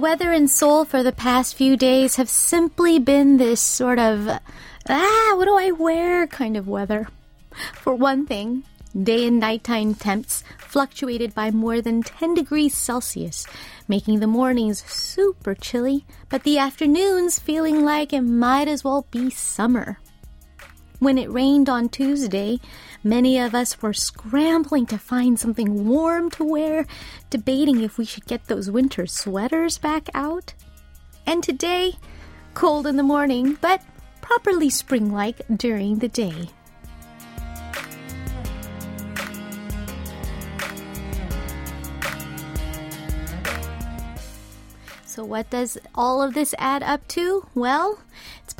The weather in Seoul for the past few days have simply been this sort of, ah, what do I wear kind of weather. For one thing, day and nighttime temps fluctuated by more than 10 degrees Celsius, making the mornings super chilly, but the afternoons feeling like it might as well be summer. When it rained on Tuesday, many of us were scrambling to find something warm to wear, debating if we should get those winter sweaters back out. And today, cold in the morning, but properly spring like during the day. So, what does all of this add up to? Well,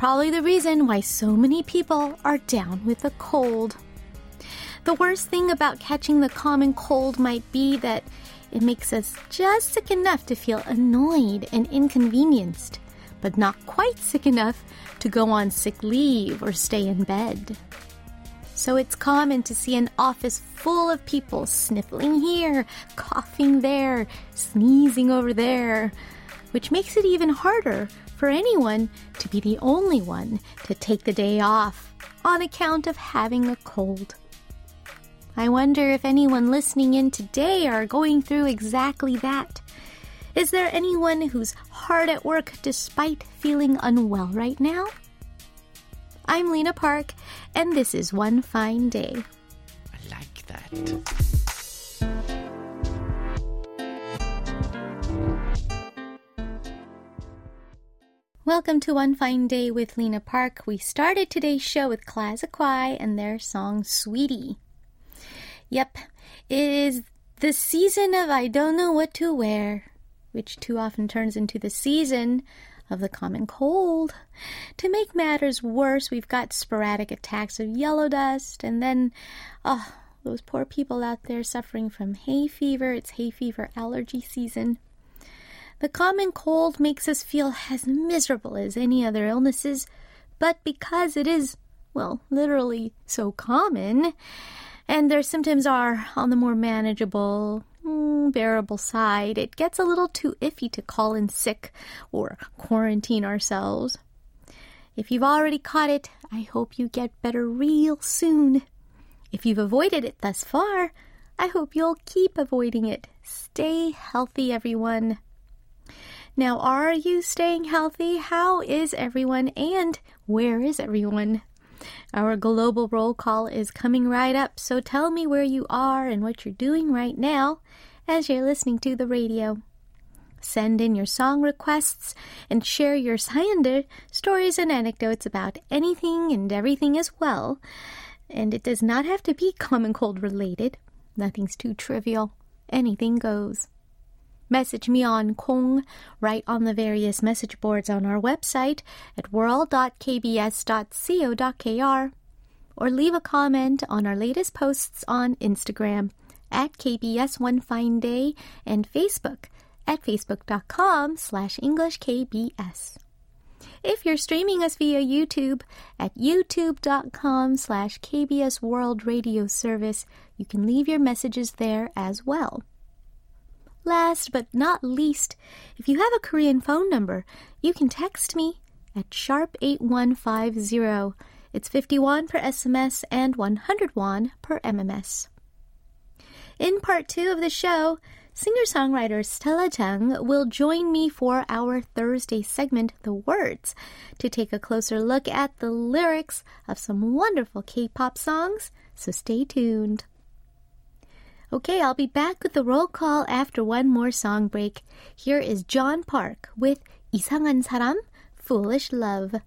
probably the reason why so many people are down with the cold. The worst thing about catching the common cold might be that it makes us just sick enough to feel annoyed and inconvenienced, but not quite sick enough to go on sick leave or stay in bed. So it's common to see an office full of people sniffling here, coughing there, sneezing over there, which makes it even harder for anyone to be the only one to take the day off on account of having a cold. I wonder if anyone listening in today are going through exactly that. Is there anyone who's hard at work despite feeling unwell right now? I'm Lena Park, and this is One Fine Day. I like that. Welcome to One Fine Day with Lena Park. We started today's show with Clazziquai and their song Sweetie. Yep, it is the season of I don't know what to wear, which too often turns into the season of the common cold. To make matters worse, we've got sporadic attacks of yellow dust, and then, oh, those poor people out there suffering from hay fever. It's hay fever allergy season. The common cold makes us feel as miserable as any other illnesses, but because it is, well, literally so common, and their symptoms are on the more manageable, mm, bearable side, it gets a little too iffy to call in sick or quarantine ourselves. If you've already caught it, I hope you get better real soon. If you've avoided it thus far, I hope you'll keep avoiding it. Stay healthy, everyone. Now, are you staying healthy? How is everyone? And where is everyone? Our global roll call is coming right up, so tell me where you are and what you're doing right now as you're listening to the radio. Send in your song requests and share your sayander, stories and anecdotes about anything and everything as well. And it does not have to be common cold related. Nothing's too trivial. Anything goes. Message me on Kong, write on the various message boards on our website at world.kbs.co.kr, or leave a comment on our latest posts on Instagram at KBS One Fine Day and Facebook at facebook.com slash EnglishKBS. If you're streaming us via YouTube at youtube.com slash KBS World Radio Service, you can leave your messages there as well. Last but not least, if you have a Korean phone number, you can text me at sharp 8150. It's 51 per SMS and 100 won per MMS. In part two of the show, singer-songwriter Stella Jang will join me for our Thursday segment, The Words, to take a closer look at the lyrics of some wonderful K-pop songs, so stay tuned. Okay, I'll be back with the roll call after one more song break. Here is John Park with 이상한 사람, Foolish Love.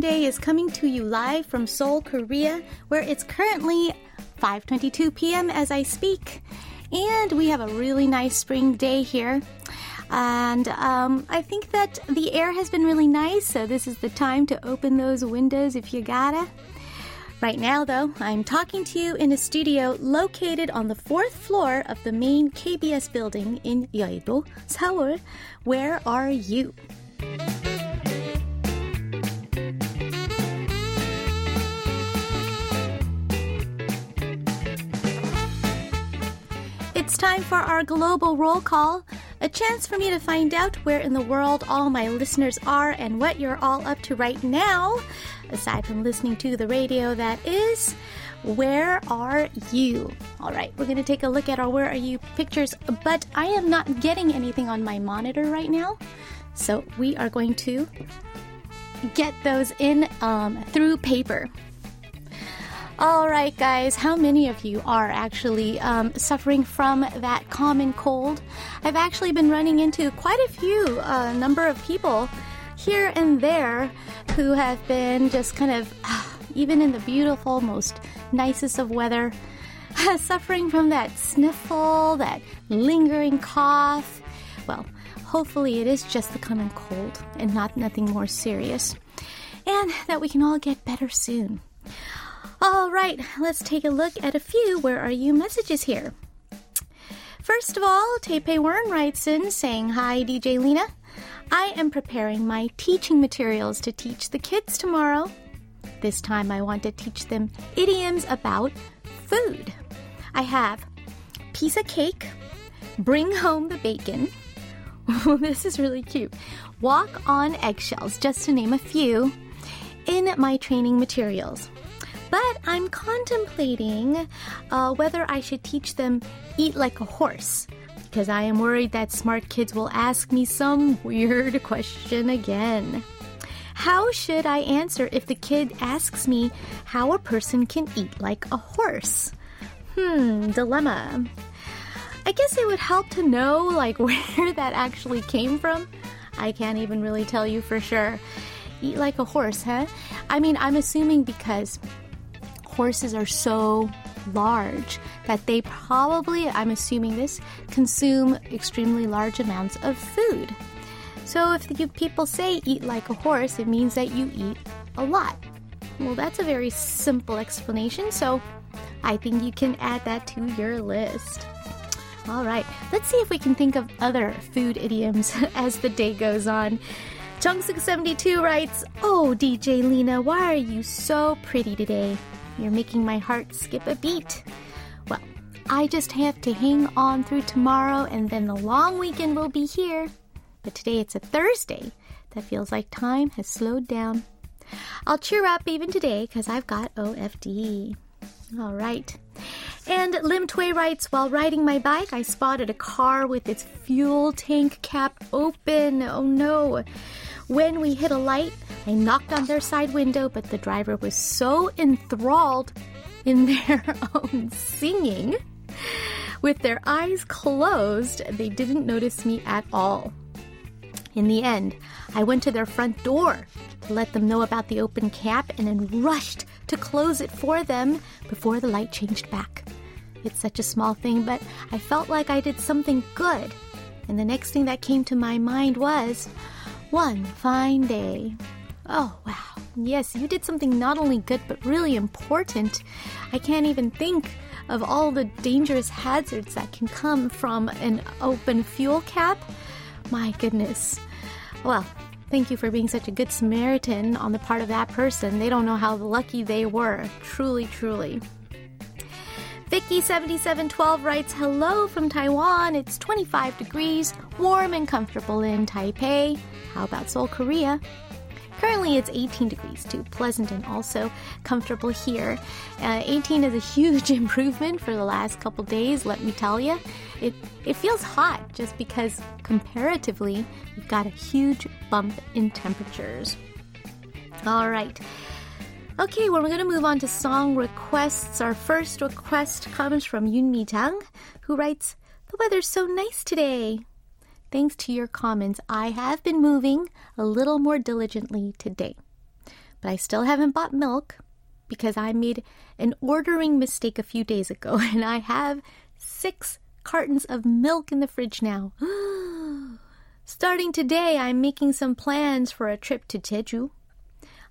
Day is coming to you live from Seoul, Korea, where it's currently 5:22 p.m. as I speak, and we have a really nice spring day here. And um, I think that the air has been really nice, so this is the time to open those windows if you gotta. Right now, though, I'm talking to you in a studio located on the fourth floor of the main KBS building in Yeouido, Seoul. Where are you? It's time for our global roll call, a chance for me to find out where in the world all my listeners are and what you're all up to right now, aside from listening to the radio, that is. Where are you? All right, we're going to take a look at our Where Are You pictures, but I am not getting anything on my monitor right now. So we are going to get those in um, through paper. All right, guys, how many of you are actually um, suffering from that common cold? I've actually been running into quite a few uh, number of people here and there who have been just kind of, even in the beautiful, most nicest of weather, suffering from that sniffle, that lingering cough. Well, hopefully it is just the common cold and not nothing more serious, and that we can all get better soon. All right, let's take a look at a few Where Are You messages here. First of all, Taipei Wern writes in saying, Hi, DJ Lena. I am preparing my teaching materials to teach the kids tomorrow. This time I want to teach them idioms about food. I have piece of cake, bring home the bacon. this is really cute. Walk on eggshells, just to name a few, in my training materials. But I'm contemplating uh, whether I should teach them eat like a horse. Because I am worried that smart kids will ask me some weird question again. How should I answer if the kid asks me how a person can eat like a horse? Hmm, dilemma. I guess it would help to know like where that actually came from. I can't even really tell you for sure. Eat like a horse, huh? I mean, I'm assuming because horses are so large that they probably, I'm assuming this, consume extremely large amounts of food. So if people say eat like a horse, it means that you eat a lot. Well, that's a very simple explanation, so I think you can add that to your list. All right, let's see if we can think of other food idioms as the day goes on. Jungsuk72 writes, Oh, DJ Lena, why are you so pretty today? You're making my heart skip a beat. Well, I just have to hang on through tomorrow and then the long weekend will be here. But today it's a Thursday. That feels like time has slowed down. I'll cheer up even today because I've got OFD. All right. And Lim Tway writes, while riding my bike, I spotted a car with its fuel tank cap open. Oh no. When we hit a light, I knocked on their side window, but the driver was so enthralled in their own singing. With their eyes closed, they didn't notice me at all. In the end, I went to their front door to let them know about the open cap and then rushed to close it for them before the light changed back. It's such a small thing, but I felt like I did something good. And the next thing that came to my mind was, one fine day. Oh, wow. Yes, you did something not only good but really important. I can't even think of all the dangerous hazards that can come from an open fuel cap. My goodness. Well, thank you for being such a good Samaritan on the part of that person. They don't know how lucky they were. Truly, truly. Vicky7712 writes, Hello from Taiwan. It's 25 degrees, warm and comfortable in Taipei. How about Seoul, Korea? Currently, it's 18 degrees too, pleasant and also comfortable here. Uh, 18 is a huge improvement for the last couple days, let me tell you. It, it feels hot just because comparatively, we've got a huge bump in temperatures. All right. Okay, well, we're going to move on to song requests. Our first request comes from Yun Mi Jang, who writes, The weather's so nice today. Thanks to your comments, I have been moving a little more diligently today. But I still haven't bought milk because I made an ordering mistake a few days ago and I have six cartons of milk in the fridge now. Starting today, I'm making some plans for a trip to Jeju.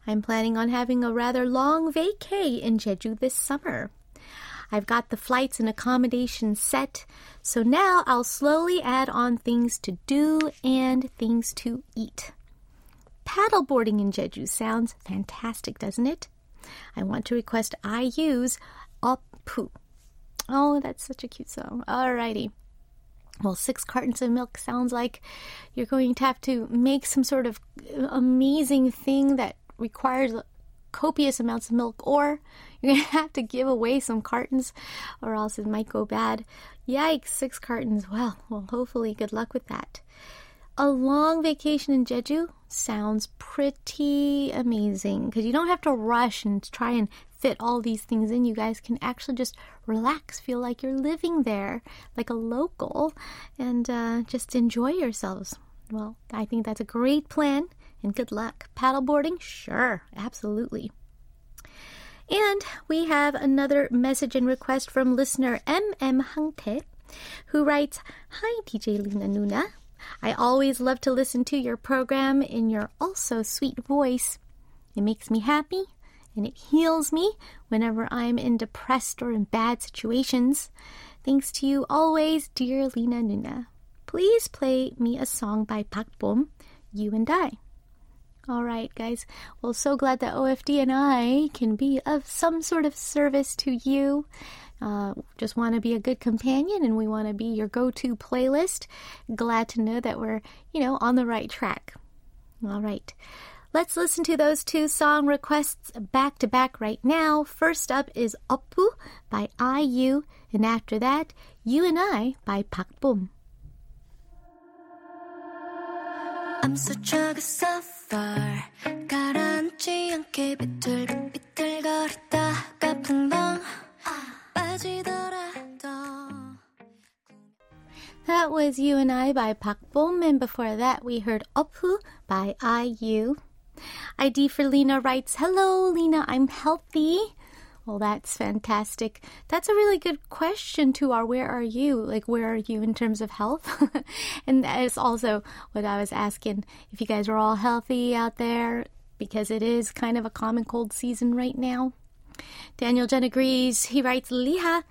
I'm planning on having a rather long vacay in Jeju this summer. I've got the flights and accommodations set, so now I'll slowly add on things to do and things to eat. Paddleboarding in Jeju sounds fantastic, doesn't it? I want to request I IU's Oppu. Oh, that's such a cute song. Alrighty. Well, six cartons of milk sounds like you're going to have to make some sort of amazing thing that requires copious amounts of milk, or you're to have to give away some cartons, or else it might go bad. Yikes, six cartons. Well, well, hopefully, good luck with that. A long vacation in Jeju sounds pretty amazing because you don't have to rush and try and fit all these things in. You guys can actually just relax, feel like you're living there like a local, and uh, just enjoy yourselves. Well, I think that's a great plan and good luck. Paddleboarding? Sure, absolutely. And we have another message and request from listener MM Hangtae, who writes Hi, DJ Lena Nuna. I always love to listen to your program in your also sweet voice. It makes me happy and it heals me whenever I'm in depressed or in bad situations. Thanks to you always, dear Lena Nuna. Please play me a song by Park Bom, You and I. All right, guys. Well, so glad that OFD and I can be of some sort of service to you. Uh, just want to be a good companion and we want to be your go to playlist. Glad to know that we're, you know, on the right track. All right. Let's listen to those two song requests back to back right now. First up is Oppu by IU, and after that, You and I by Park Bom. I'm such a good suffer 가라앉지 않게 비틀비틀거리다가 풍덩 빠지더라도 That was You and I by Park Bom, and before that we heard Opu by IU. ID for Lena writes, Hello, Lena, I'm healthy. Well, that's fantastic. That's a really good question to our where are you? Like, where are you in terms of health? and that's also what I was asking if you guys are all healthy out there because it is kind of a common cold season right now. Daniel Jen agrees. He writes, Liha,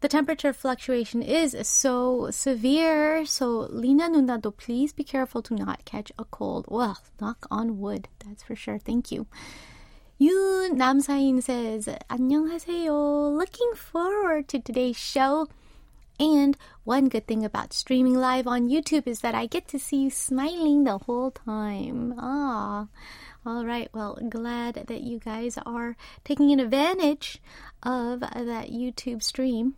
the temperature fluctuation is so severe, so Lena Nunado, please be careful to not catch a cold. Well, knock on wood, that's for sure. Thank you. Yoon Namsain says, 안녕하세요. Looking forward to today's show. And one good thing about streaming live on YouTube is that I get to see you smiling the whole time. Ah. All right, well, glad that you guys are taking advantage of that YouTube stream.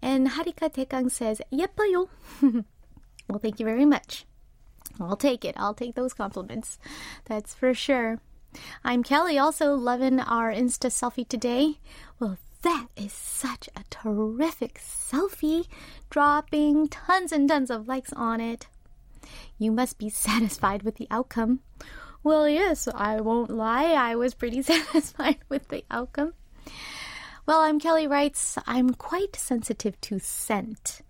And Harika Tekang says, 예뻐요. well, thank you very much. I'll take it. I'll take those compliments. That's for sure. I'm Kelly, also loving our Insta selfie today. Well, that is such a terrific selfie, dropping tons and tons of likes on it. You must be satisfied with the outcome. Well, yes, I won't lie, I was pretty satisfied with the outcome. Well, I'm Kelly writes, I'm quite sensitive to scent,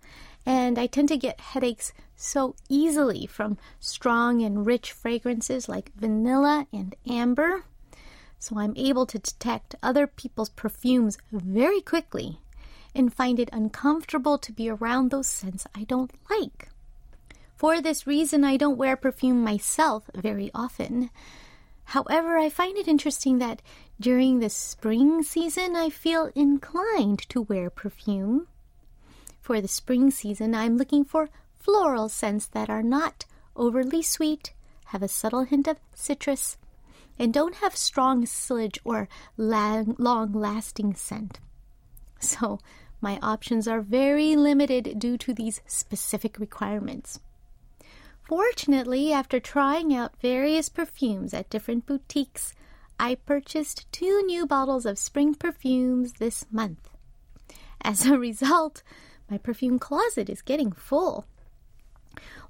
and I tend to get headaches so easily from strong and rich fragrances like vanilla and amber. So I'm able to detect other people's perfumes very quickly and find it uncomfortable to be around those scents I don't like. For this reason, I don't wear perfume myself very often. However, I find it interesting that during the spring season, I feel inclined to wear perfume. For the spring season, I'm looking for floral scents that are not overly sweet, have a subtle hint of citrus, and don't have strong sillage or long, lasting scent. So, my options are very limited due to these specific requirements. Fortunately, after trying out various perfumes at different boutiques, I purchased two new bottles of spring perfumes this month. As a result, my perfume closet is getting full.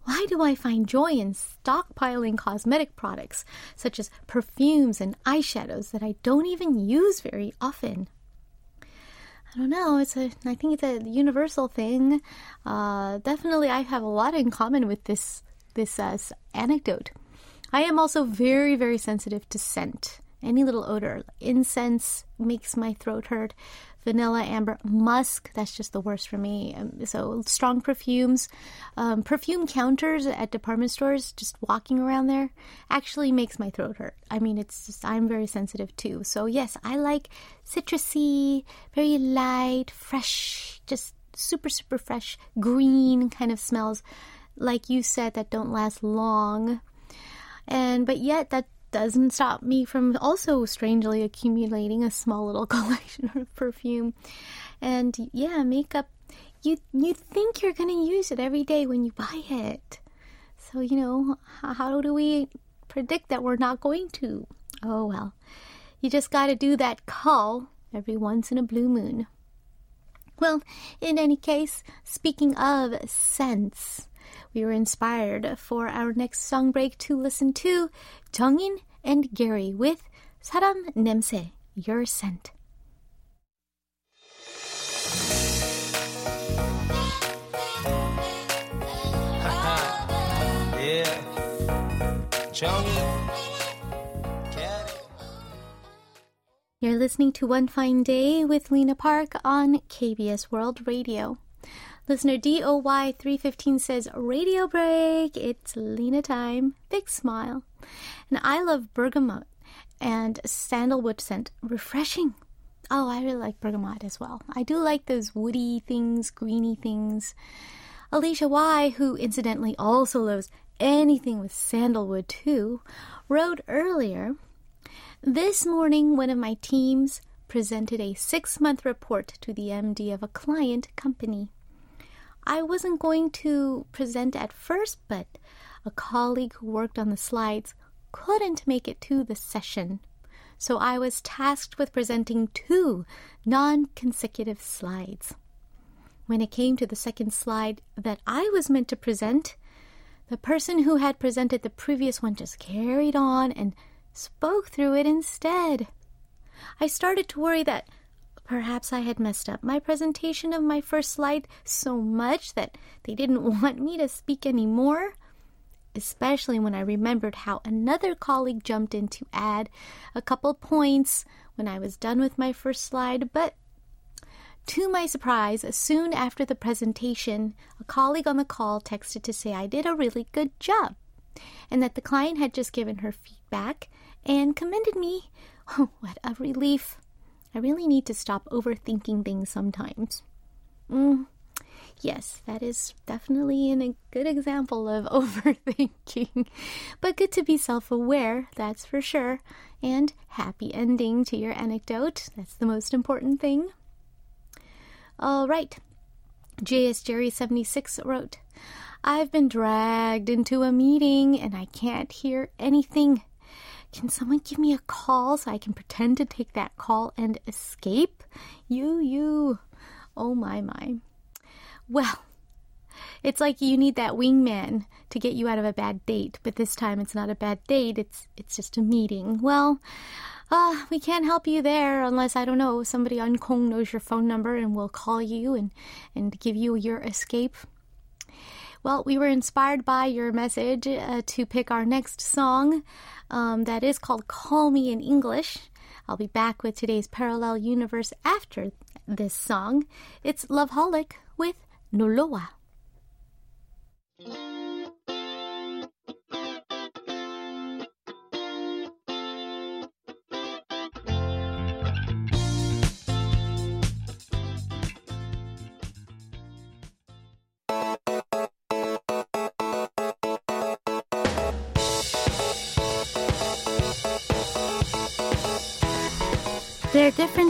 Why do I find joy in stockpiling cosmetic products such as perfumes and eyeshadows that I don't even use very often? I don't know. It's a. I think it's a universal thing. Uh, definitely, I have a lot in common with this this uh, anecdote. I am also very, very sensitive to scent. Any little odor. Incense makes my throat hurt. Vanilla, amber, musk, that's just the worst for me. Um, so, strong perfumes. Um, perfume counters at department stores, just walking around there, actually makes my throat hurt. I mean, it's just, I'm very sensitive too. So, yes, I like citrusy, very light, fresh, just super, super fresh, green kind of smells, like you said, that don't last long. And, but yet, that doesn't stop me from also strangely accumulating a small little collection of perfume. And yeah, makeup you you think you're going to use it every day when you buy it. So, you know, how do we predict that we're not going to? Oh well. You just got to do that call every once in a blue moon. Well, in any case, speaking of scents, we were inspired for our next song break to listen to Jung In and Gary with 사람 냄새, your scent. yeah. You're listening to One Fine Day with Lena Park on KBS World Radio. Listener DOY315 says, Radio break. It's Lena time. Big smile. And I love bergamot and sandalwood scent. Refreshing. Oh, I really like bergamot as well. I do like those woody things, greeny things. Alicia Y, who incidentally also loves anything with sandalwood too, wrote earlier This morning, one of my teams presented a six month report to the MD of a client company. I wasn't going to present at first, but a colleague who worked on the slides couldn't make it to the session. So I was tasked with presenting two non consecutive slides. When it came to the second slide that I was meant to present, the person who had presented the previous one just carried on and spoke through it instead. I started to worry that Perhaps I had messed up my presentation of my first slide so much that they didn't want me to speak anymore. Especially when I remembered how another colleague jumped in to add a couple points when I was done with my first slide. But to my surprise, soon after the presentation, a colleague on the call texted to say I did a really good job and that the client had just given her feedback and commended me. Oh, what a relief! I really need to stop overthinking things sometimes. Mm, yes, that is definitely a good example of overthinking. but good to be self aware, that's for sure. And happy ending to your anecdote. That's the most important thing. All right. JS Jerry76 wrote, I've been dragged into a meeting and I can't hear anything. Can someone give me a call so I can pretend to take that call and escape? You, you. Oh my, my. Well, it's like you need that wingman to get you out of a bad date, but this time it's not a bad date, it's it's just a meeting. Well, uh, we can't help you there unless I don't know, somebody on Kong knows your phone number and will call you and and give you your escape. Well, we were inspired by your message uh, to pick our next song um, that is called Call Me in English. I'll be back with today's parallel universe after this song. It's Loveholic with Noloa.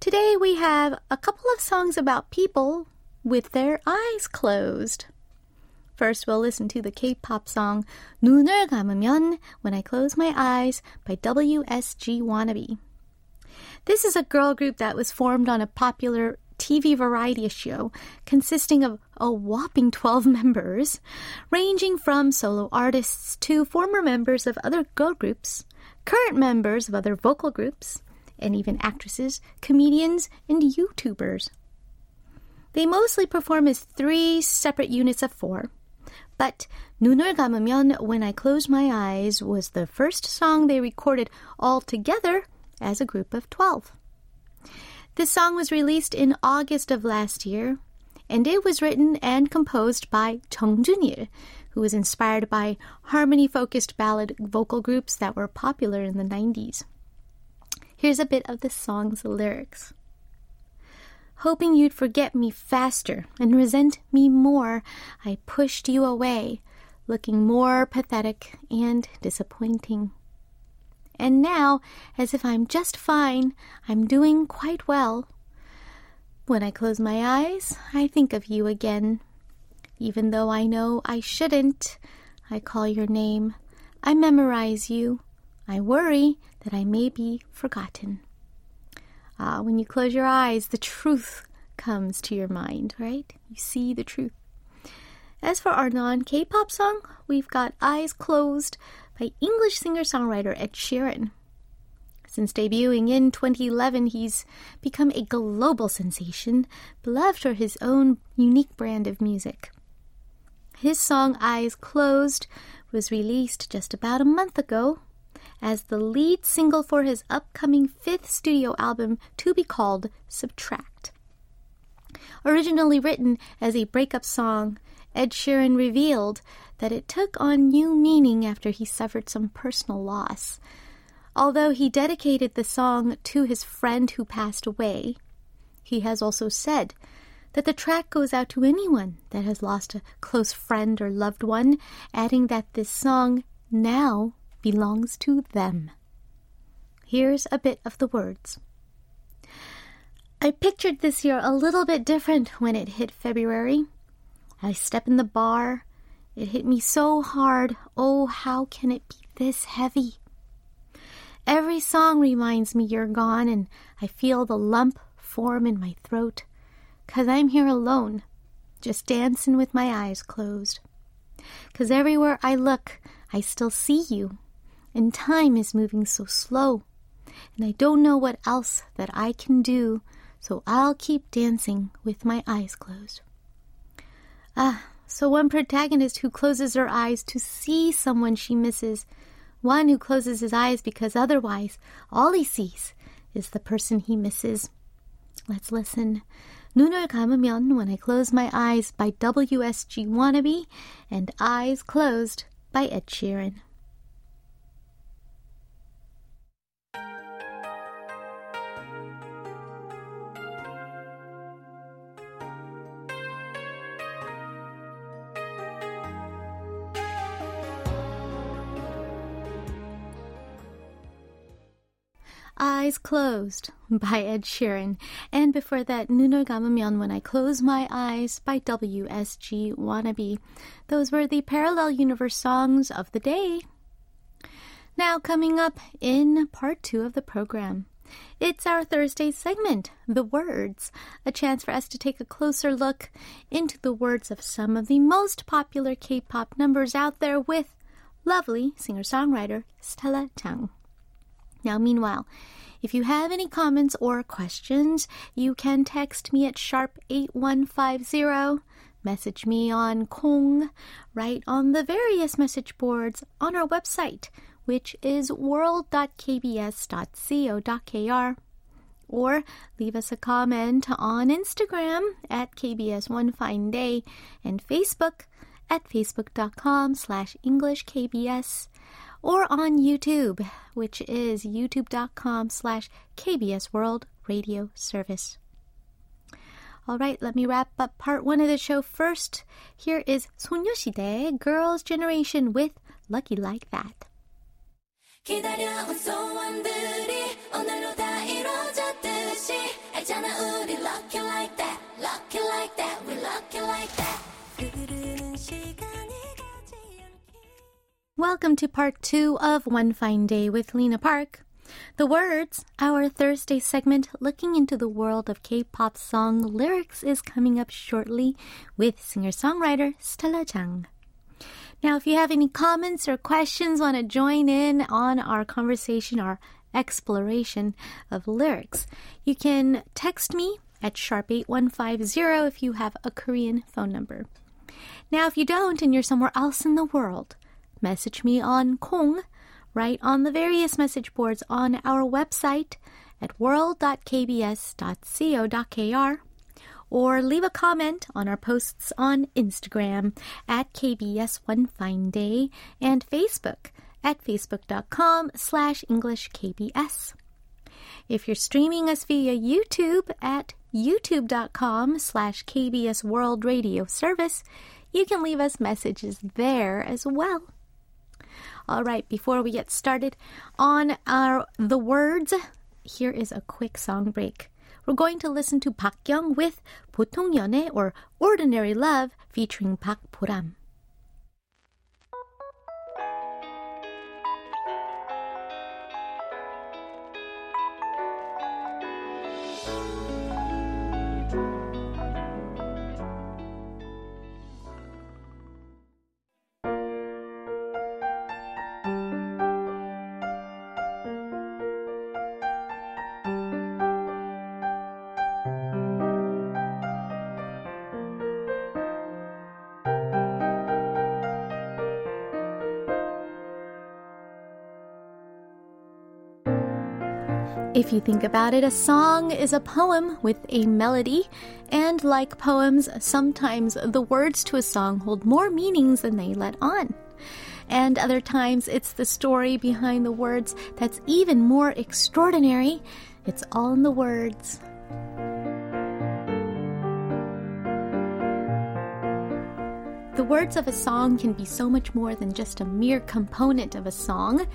Today we have a couple of songs about people with their eyes closed. First, we'll listen to the K-pop song 눈을 감으면 When I Close My Eyes by WSG Wannabe. This is a girl group that was formed on a popular TV variety show consisting of a whopping 12 members, ranging from solo artists to former members of other girl groups, current members of other vocal groups, and even actresses, comedians, and YouTubers. They mostly perform as three separate units of four, but 눈을 감으면 When I Close My Eyes was the first song they recorded all together as a group of 12. This song was released in August of last year, and it was written and composed by Chung Junil, who was inspired by harmony-focused ballad vocal groups that were popular in the 90s. Here's a bit of the song's lyrics. Hoping you'd forget me faster and resent me more, I pushed you away, looking more pathetic and disappointing. And now, as if I'm just fine, I'm doing quite well. When I close my eyes, I think of you again. Even though I know I shouldn't, I call your name. I memorize you. I worry that I may be forgotten. Ah, when you close your eyes, the truth comes to your mind, right? You see the truth. As for our non K pop song, we've got Eyes Closed by English singer songwriter Ed Sheeran. Since debuting in 2011, he's become a global sensation, beloved for his own unique brand of music. His song Eyes Closed was released just about a month ago as the lead single for his upcoming fifth studio album to be called Subtract. Originally written as a breakup song, Ed Sheeran revealed that it took on new meaning after he suffered some personal loss. Although he dedicated the song to his friend who passed away, he has also said that the track goes out to anyone that has lost a close friend or loved one, adding that this song now belongs to them. Here's a bit of the words. I pictured this year a little bit different when it hit February. I step in the bar. It hit me so hard. Oh, how can it be this heavy? Every song reminds me you're gone, and I feel the lump form in my throat. Cause I'm here alone, just dancing with my eyes closed. Cause everywhere I look, I still see you and time is moving so slow, and I don't know what else that I can do, so I'll keep dancing with my eyes closed. Ah, so one protagonist who closes her eyes to see someone she misses, one who closes his eyes because otherwise all he sees is the person he misses. Let's listen. 눈을 감으면 When I Close My Eyes by WSG Wannabe and Eyes Closed by Ed Sheeran. Eyes Closed by Ed Sheeran, and before that, Nuno Gamamyon When I Close My Eyes by WSG Wannabe. Those were the Parallel Universe songs of the day. Now, coming up in part two of the program. It's our Thursday segment, The Words, a chance for us to take a closer look into the words of some of the most popular K pop numbers out there with lovely singer songwriter Stella Jang. Now, meanwhile, if you have any comments or questions, you can text me at sharp 8150, message me on Kong, write on the various message boards on our website, which is world.kbs.co.kr, or leave us a comment on Instagram at KBS One Fine Day and Facebook at facebook.com slash EnglishKBS or on YouTube, which is youtube.com slash KBS World Radio Service. All right, let me wrap up part one of the show first. Here is 소녀시대 Girls' Generation with Lucky Like That. 기다려온 소원들이 오늘로 다 이루어졌듯이 알잖아 우리 lucky like that lucky like that we lucky like that Welcome to part two of One Fine Day with Lena Park. The Words, our Thursday segment looking into the world of K pop song lyrics, is coming up shortly with singer songwriter Stella Jang. Now, if you have any comments or questions, want to join in on our conversation, our exploration of lyrics, you can text me at sharp 8150 if you have a Korean phone number. Now, if you don't and you're somewhere else in the world, message me on Kong, write on the various message boards on our website at world.kbs.co.kr or leave a comment on our posts on Instagram at KBS One Fine Day and Facebook at facebook.com slash EnglishKBS. If you're streaming us via YouTube at youtube.com slash KBS World Radio Service, you can leave us messages there as well. All right, before we get started on our the words, here is a quick song break. We're going to listen to Park Kyung with 보통 연애 or Ordinary Love featuring Park Boram. If you think about it, a song is a poem with a melody, and like poems, sometimes the words to a song hold more meanings than they let on. And other times it's the story behind the words that's even more extraordinary. It's all in the words. The words of a song can be so much more than just a mere component of a song.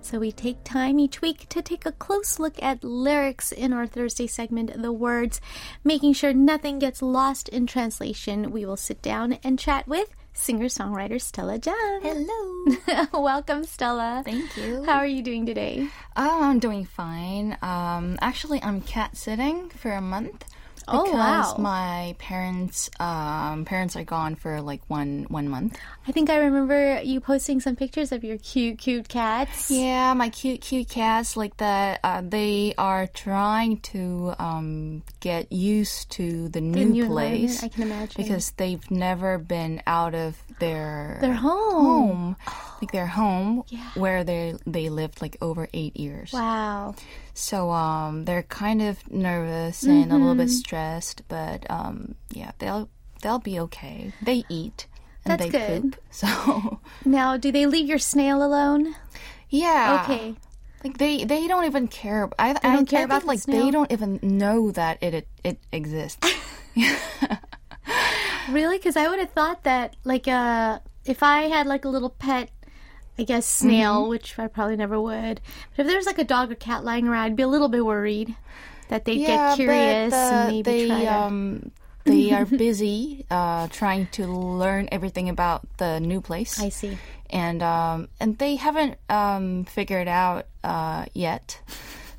So we take time each week to take a close look at lyrics in our Thursday segment, the words, making sure nothing gets lost in translation. We will sit down and chat with singer-songwriter Stella Jang. Hello. Welcome, Stella. Thank you. How are you doing today? Oh, I'm doing fine. Um, actually, I'm cat sitting for a month. Oh, because wow. my parents um, parents are gone for like one one month. I think I remember you posting some pictures of your cute, cute cats. Yeah, my cute cute cats like that. Uh, they are trying to um, get used to the new, new place. environment, I can imagine. because they've never been out of their Their home. home, like their home Yeah. where they they lived like over eight years. Wow. So um, they're kind of nervous and a little bit Mm-hmm. stressed, but um, yeah, they'll they'll be okay. They eat and That's they good. poop. So Now, do they leave your snail alone? yeah, Okay. Like they they don't even care. I, I don't care I about like snail? they don't even know that it it, it exists. Really? Because I would have thought that, like, uh, if I had like a little pet, I guess snail, Mm-hmm. which I probably never would, but if there was like a dog or cat lying around, I'd be a little bit worried that they'd get curious but, uh, and maybe they try to. um they are busy uh, trying to learn everything about the new place. I see. and um, and they haven't um, figured out uh, yet.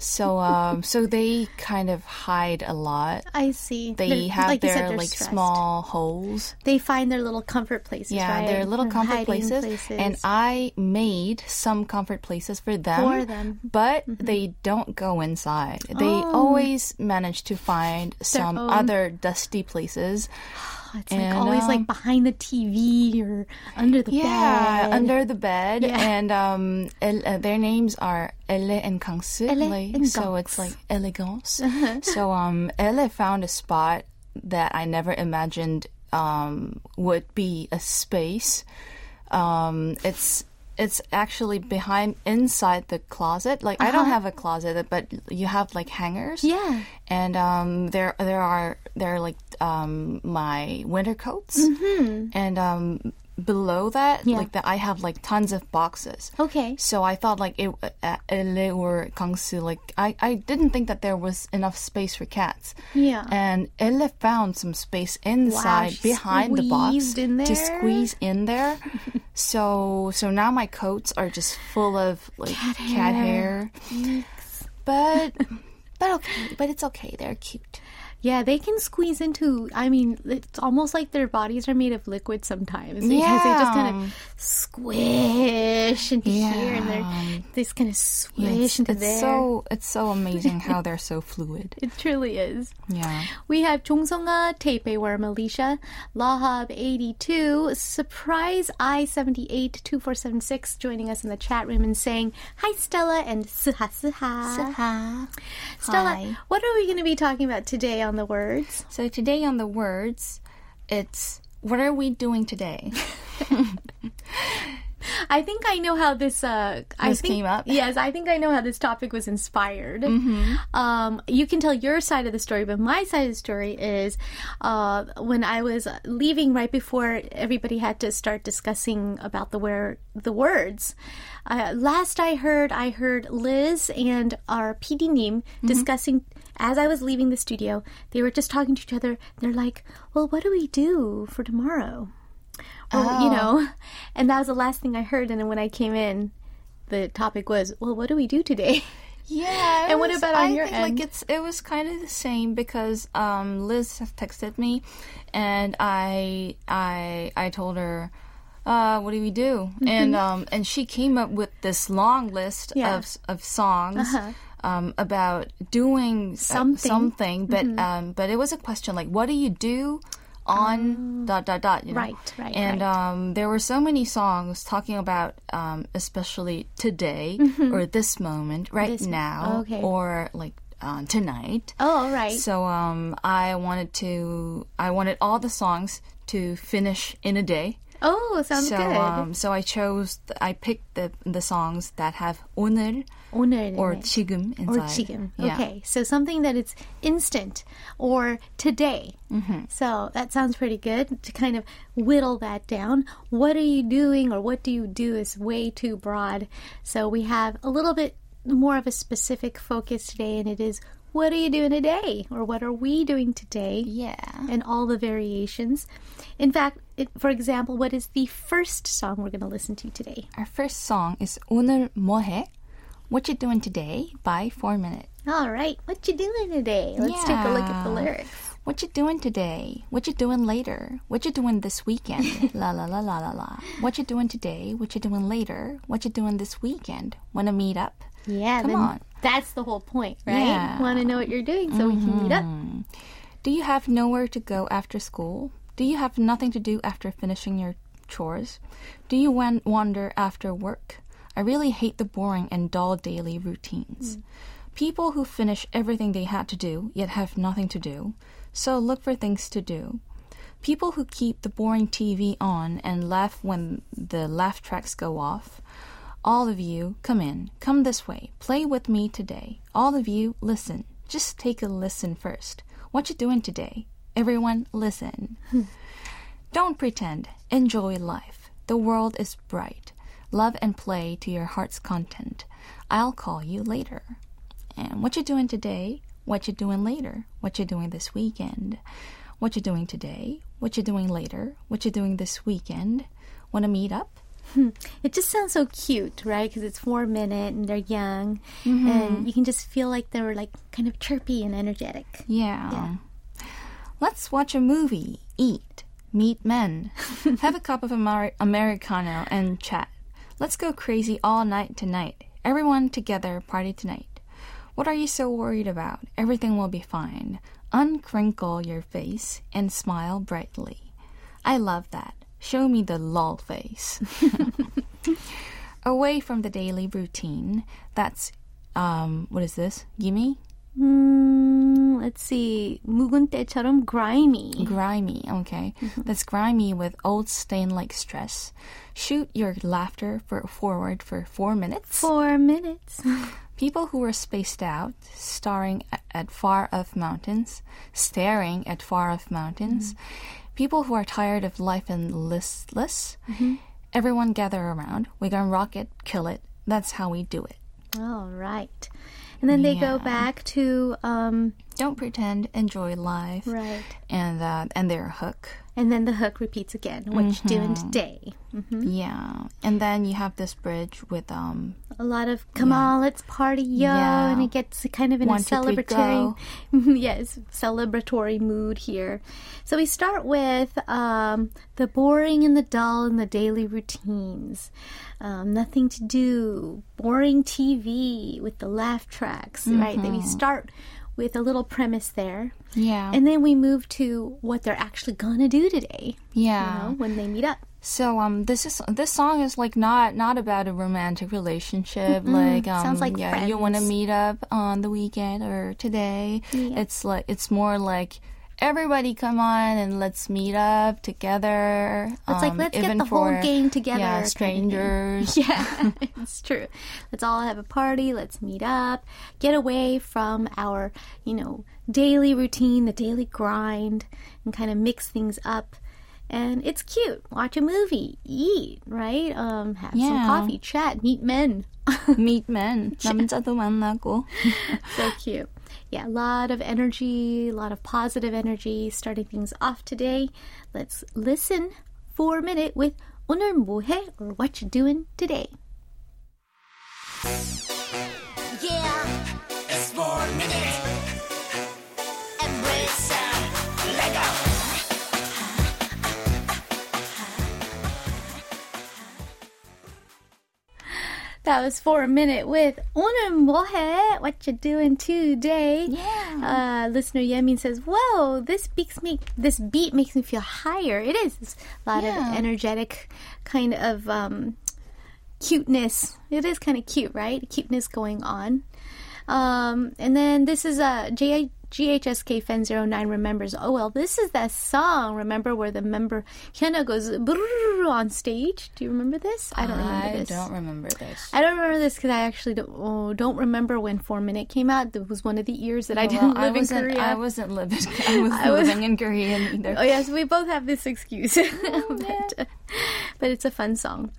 So um, so they kind of hide a lot. I see. They They're- have like their like stressed. small holes. They find their little comfort places. Yeah, right? they're little comfort hiding places, and I made some comfort places for them. For them. but they don't go inside. They Oh. always manage to find some own. other dusty places. it's like always um, like behind the TV or under the Yeah, bed. under the bed, Yeah. and um, el- uh, their names are Elle and Kangsu. Elle like, and so it's like elegance. Uh-huh. So um, Elle found a spot that I never imagined um would be a space. Um, it's it's actually behind inside the closet. Like I don't have a closet, but you have like hangers. Uh-huh. Yeah. and um, there there are there are like um, my winter coats, and um, below that, Mm-hmm. Yeah. like that, I have like tons of boxes. Okay. So I thought like it, uh, Elle or Kangsu, like I, I didn't think that there was enough space for cats. Yeah. And Elle found some space inside she behind the box to squeeze in there. So so now my coats are just full of like Cat cat hair. hair. But but okay, but it's okay. They're cute. Yeah, they can squeeze into. I mean, it's almost like their bodies are made of liquid sometimes because they just kind of squish into here and Yeah. they're they just kind of swish Yeah, it's, into it's there. so it's so amazing how they're so fluid. it truly is. Yeah. We have Chongsunga, Taipei Worm Alicia, Lahab 82, Surprise I 78 2476 joining us in the chat room and saying, Hi Stella and Suha Suha. Stella, Hi. what are we going to be talking about today on the words? So today on the words, it's what are we doing today? I think I know how this uh I This think, came up? Yes, I think I know how this topic was inspired. Um, you can tell your side of the story, but my side of the story is uh, when I was leaving right before everybody had to start discussing about the where the words. Uh, last I heard, I heard Liz and our PD Nim discussing as I was leaving the studio. They were just talking to each other. They're like, "Well, what do we do for tomorrow?" or you know and that was the last thing i heard and then when i came in the topic was well what do we do today Yeah. And what about on I your think, end? Like it's it was kind of the same because um, Liz texted me, and I I I told her. Uh, what do we do? And um, and she came up with this long list Mm-hmm. Yeah. of of songs Uh-huh. Um, about doing uh, Something. something. But Mm-hmm. um, but it was a question like, what do you do on dot dot dot? You know? Oh. Right, right, And right. um, there were so many songs talking about, um, especially today or this moment, right Mm-hmm. This- now, okay. or like uh, tonight. oh all right So um, I wanted to, I wanted all the songs to finish in a day. oh sounds so good um, so I chose, I picked the the songs that have 오늘 오늘 or 네. 지금 or inside. 지금. Yeah. Okay, so something that it's instant or today. Mm-hmm. So that sounds pretty good to kind of whittle that down. What are you doing or what do you do is way too broad. So we have a little bit more of a specific focus today, and it is what are you doing today or what are we doing today? Yeah. And all the variations. In fact, it, for example, what is the first song we're going to listen to today? Our first song is 오늘 뭐해? what you doing today? by Four Minute. All right, what you doing today? Let's take a look at the lyrics. What you doing today? What you doing later? What you doing this weekend? la la la la la la. What you doing today? What you doing later? What you doing this weekend? Wanna meet up? Yeah, Come on. that's the whole point, right? Yeah. Mm-hmm. Want to know what you're doing so we can meet up. Do you have nowhere to go after school? Do you have nothing to do after finishing your chores? Do you wan- wander after work? I really hate the boring and dull daily routines. People who finish everything they had to do yet have nothing to do, so look for things to do. People who keep the boring TV on and laugh when the laugh tracks go off. All of you, come in. Come this way. Play with me today. All of you, listen. Just take a listen first. What you doing today? Everyone, listen. Don't pretend. Enjoy life. The world is bright. Love and play to your heart's content. I'll call you later. And what you doing today? What you doing later? What you doing this weekend? What you doing today? What you doing later? What you doing this weekend? Want to meet up? It just sounds so cute, right? Because it's four minute and they're young, Mm-hmm. and you can just feel like they're like kind of chirpy and energetic. Yeah. Let's watch a movie, eat, meet men, have a cup of Amer- Americano, and chat. Let's go crazy all night tonight. Everyone together, party tonight. What are you so worried about? Everything will be fine. Uncrinkle your face and smile brightly. I love that. Show me the lol face. Away from the daily routine. That's, um, what is this? Gimme? Mm, let's see. 묵은 때처럼 grimy. Grimy, okay. That's grimy with old stain like stress. Shoot your laughter for forward for four minutes. Four minutes. People who are spaced out, staring at, at far off mountains, staring at far off mountains. People who are tired of life and listless. Everyone gather around. We gonna rock it, kill it. That's how we do it. All right. And then they go Yeah. back to um, don't pretend, enjoy life. Right. And uh, and their hook. And then the hook repeats again. What you doing today? Mm-hmm. Yeah. And then you have this bridge with um A lot of come on, let's party, yo, Yeah. and it gets kind of in One, a two, three, celebratory, yes, celebratory mood here. So we start with um, the boring and the dull and the daily routines. Um, nothing to do, boring TV with the laugh tracks, right? Then we start with a little premise there, yeah. and then we move to what they're actually gonna do today. yeah. You know, when they meet up. So um this is this song is like not not about a romantic relationship like um Sounds like yeah you want to meet up on the weekend or today Yeah. it's like it's more like everybody come on and let's meet up together It's like, um, let's get even the whole for, gang together yeah kind of thing. strangers Yeah, it's true. Let's all have a party. Let's meet up. Get away from our, you know, daily routine, the daily grind, and kind of mix things up. And it's cute. Watch a movie, eat, right? Um, have some Yeah. coffee, chat, meet men. meet men 남자도 만나고 so cute. yeah, a lot of energy, a lot of positive energy starting things off today. Let's listen Four Minute with 오늘 뭐해 or what you doing today. Yeah, it's Four Minute. That was Four Minute with 오늘 What you doing today? Yeah. Uh, listener Yemin says, "Whoa, this beats me. This beat makes me feel higher. It is a lot yeah. of energetic, kind of um, cuteness. It is kind of cute, right? Cuteness going on." Um, and then this is a uh, J. GHSK Fan 09 remembers, oh well, this is that song, remember, where the member Hyuna goes on stage. Do you remember this? I don't remember this. I don't remember this I don't remember this because I actually don't, oh, don't remember when Four Minute came out. That was one of the years that I didn't I live in Korea. I wasn't living I wasn't I was- living in Korea either Oh yes, we both have this excuse, Oh, but, but it's a fun song.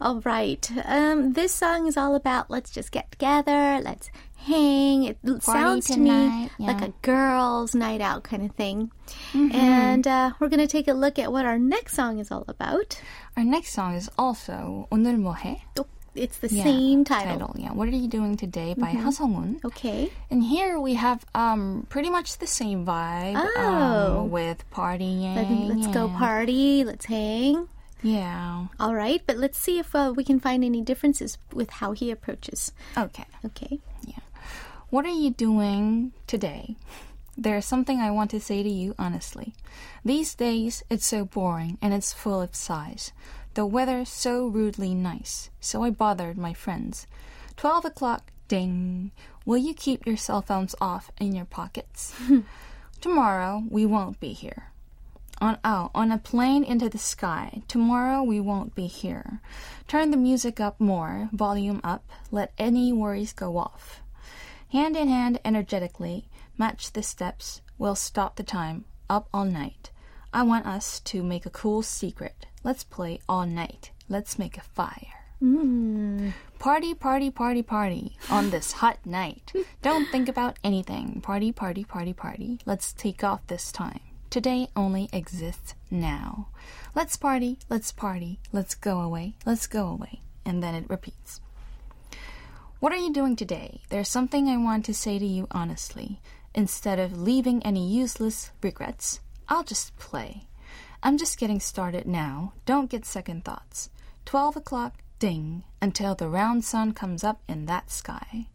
All right, um, this song is all about let's just get together, let's hang. It Party sounds to me yeah. like a girls' night out kind of thing. Mm-hmm. And uh, we're going to take a look at what our next song is all about. Our next song is also 오늘 뭐해? It's the yeah, same title. title. Yeah. What are you doing today by mm-hmm. Ha Sung-woon. Okay. And here we have um pretty much the same vibe um, oh. um, with partying. Let, us go party. Let's hang. Yeah. All right, but let's see if uh, we can find any differences with how he approaches. Okay. Okay. Yeah. What are you doing today? There's something I want to say to you honestly. These days, it's so boring and it's full of sighs. The weather's so rudely nice, so I bothered my friends. Twelve o'clock, ding. Will you keep your cell phones off in your pockets? Tomorrow, we won't be here. On oh, on a plane into the sky. Tomorrow we won't be here. Turn the music up more, volume up, let any worries go off. Hand in hand energetically, match the steps, we'll stop the time, up all night. I want us to make a cool secret. Let's play all night. Let's make a fire. Hmm. Party, party, party, party on this hot night. Don't think about anything. Party, party, party, party. Let's take off this time. Today only exists now. Let's party, let's party, let's go away, let's go away. And then it repeats. What are you doing today? There's something I want to say to you honestly. Instead of leaving any useless regrets, I'll just play. I'm just getting started now. Don't get second thoughts. 12 o'clock, ding, until the round sun comes up in that sky.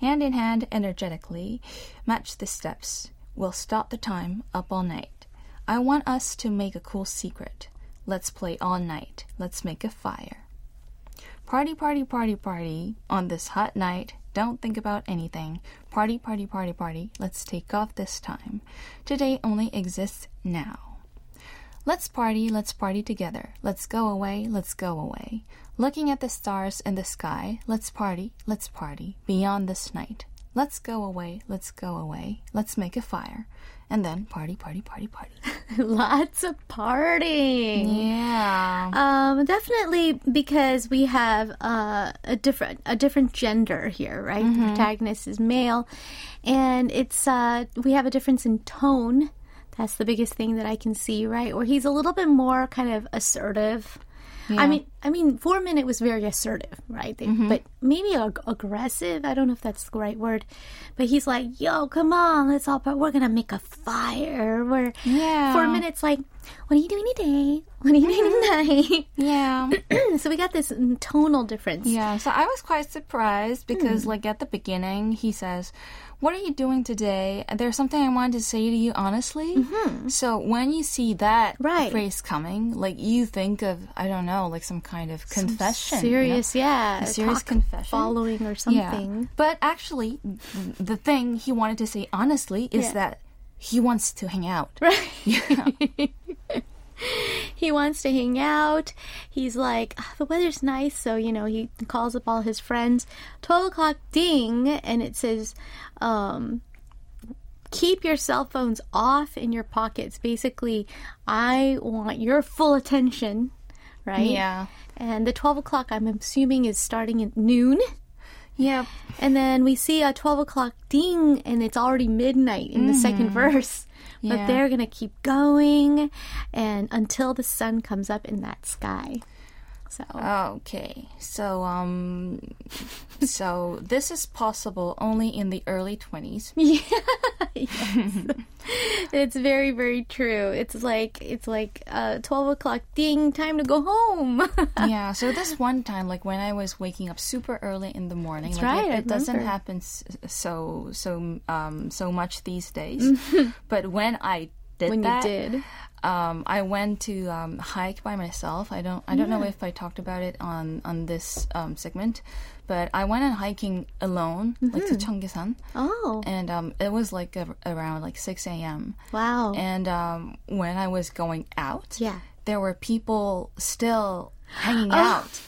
Hand in hand, energetically, match the steps. We'll stop the time, up all night. I want us to make a cool secret. Let's play all night. Let's make a fire. Party, party, party, party on this hot night. Don't think about anything. Party, party, party, party. Let's take off this time. Today only exists now. Let's party, let's party together. Let's go away, let's go away. Looking at the stars in the sky, let's party, let's party beyond this night. Let's go away, let's go away. Let's make a fire. And then party, party, party, party. Lots of partying. Yeah. Um, definitely because we have uh, a different a different gender here, right? The protagonist is male, and it's uh, we have a difference in tone. That's the biggest thing that I can see, right? Where he's a little bit more kind of assertive. I mean, I mean, Four Minute was very assertive, right? They, But maybe ag- aggressive. I don't know if that's the right word. But he's like, "Yo, come on, let's all. We're gonna make a fire." Where Yeah. Four Minute's like, "What are you doing today? What are you doing tonight?" yeah. so we got this mm, tonal difference. Yeah, so I was quite surprised because, like, at the beginning, he says, What are you doing today? There's something I wanted to say to you honestly. So, when you see that Right. phrase coming, like, you think of, I don't know, like some kind of confession. you know? Serious, yeah. A serious talk confession. Following or Yeah. something. But actually, the thing he wanted to say honestly is Yeah. that he wants to hang out. Right. he wants to hang out. He's like, "Ah, the weather's nice, so you know, he calls up all his friends. Twelve o'clock ding, and it says, um, keep your cell phones off in your pockets. Basically, I want your full attention, right? Yeah. And the twelve o'clock, I'm assuming, is starting at noon. Yeah. And then we see a 12 o'clock ding, and it's already midnight in the second verse. But Yeah. they're going to keep going and until the sun comes up in that sky. So, Okay. So, um, so this is possible only in the early 20s. Yeah, it's very, very true. It's like, it's like uh, 12 o'clock ding, time to go home. yeah. So this one time, like when I was waking up super early in the morning, That's like right, it, it doesn't happen so so um so much these days. But when I did when you did. Um, I went to um, hike by myself. I don't I don't know if I talked about it on on this um, segment, but I went on hiking alone, like to Mm-hmm. Cheonggyesan, Oh, and um, it was like a, around like six a.m. wow. And um, when I was going out, Yeah. there were people still hanging out.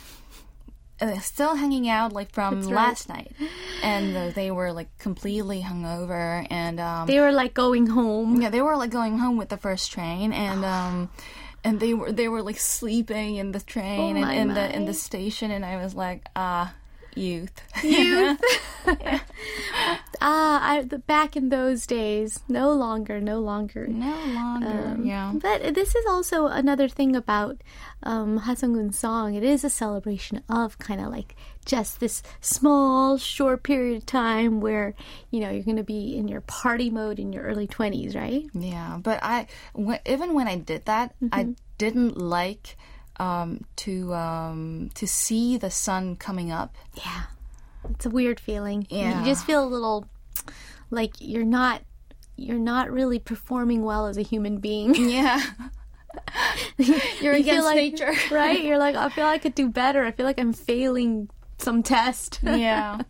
Uh, still hanging out like from right. last night, and uh, they were like completely hungover, and um, they were like going home. yeah, they were like going home with the first train, and um, and they were they were like sleeping in the train Oh, and in the in the station, and I was like, ah, youth. Youth. ah, I, the, back in those days, no longer, no longer. no longer. yeah. But this is also another thing about um, Ha song. It is a celebration of kind of like just this small, short period of time where you know you're going to be in your party mode in your early twenties, right? Yeah, but I even when I did that, I didn't like um, to um, to see the sun coming up. Yeah, it's a weird feeling. Yeah. you just feel a little like you're not you're not really performing well as a human being. Yeah, you're You against like- nature. right? You're like, I feel like I could do better. I feel like I'm failing some test. yeah,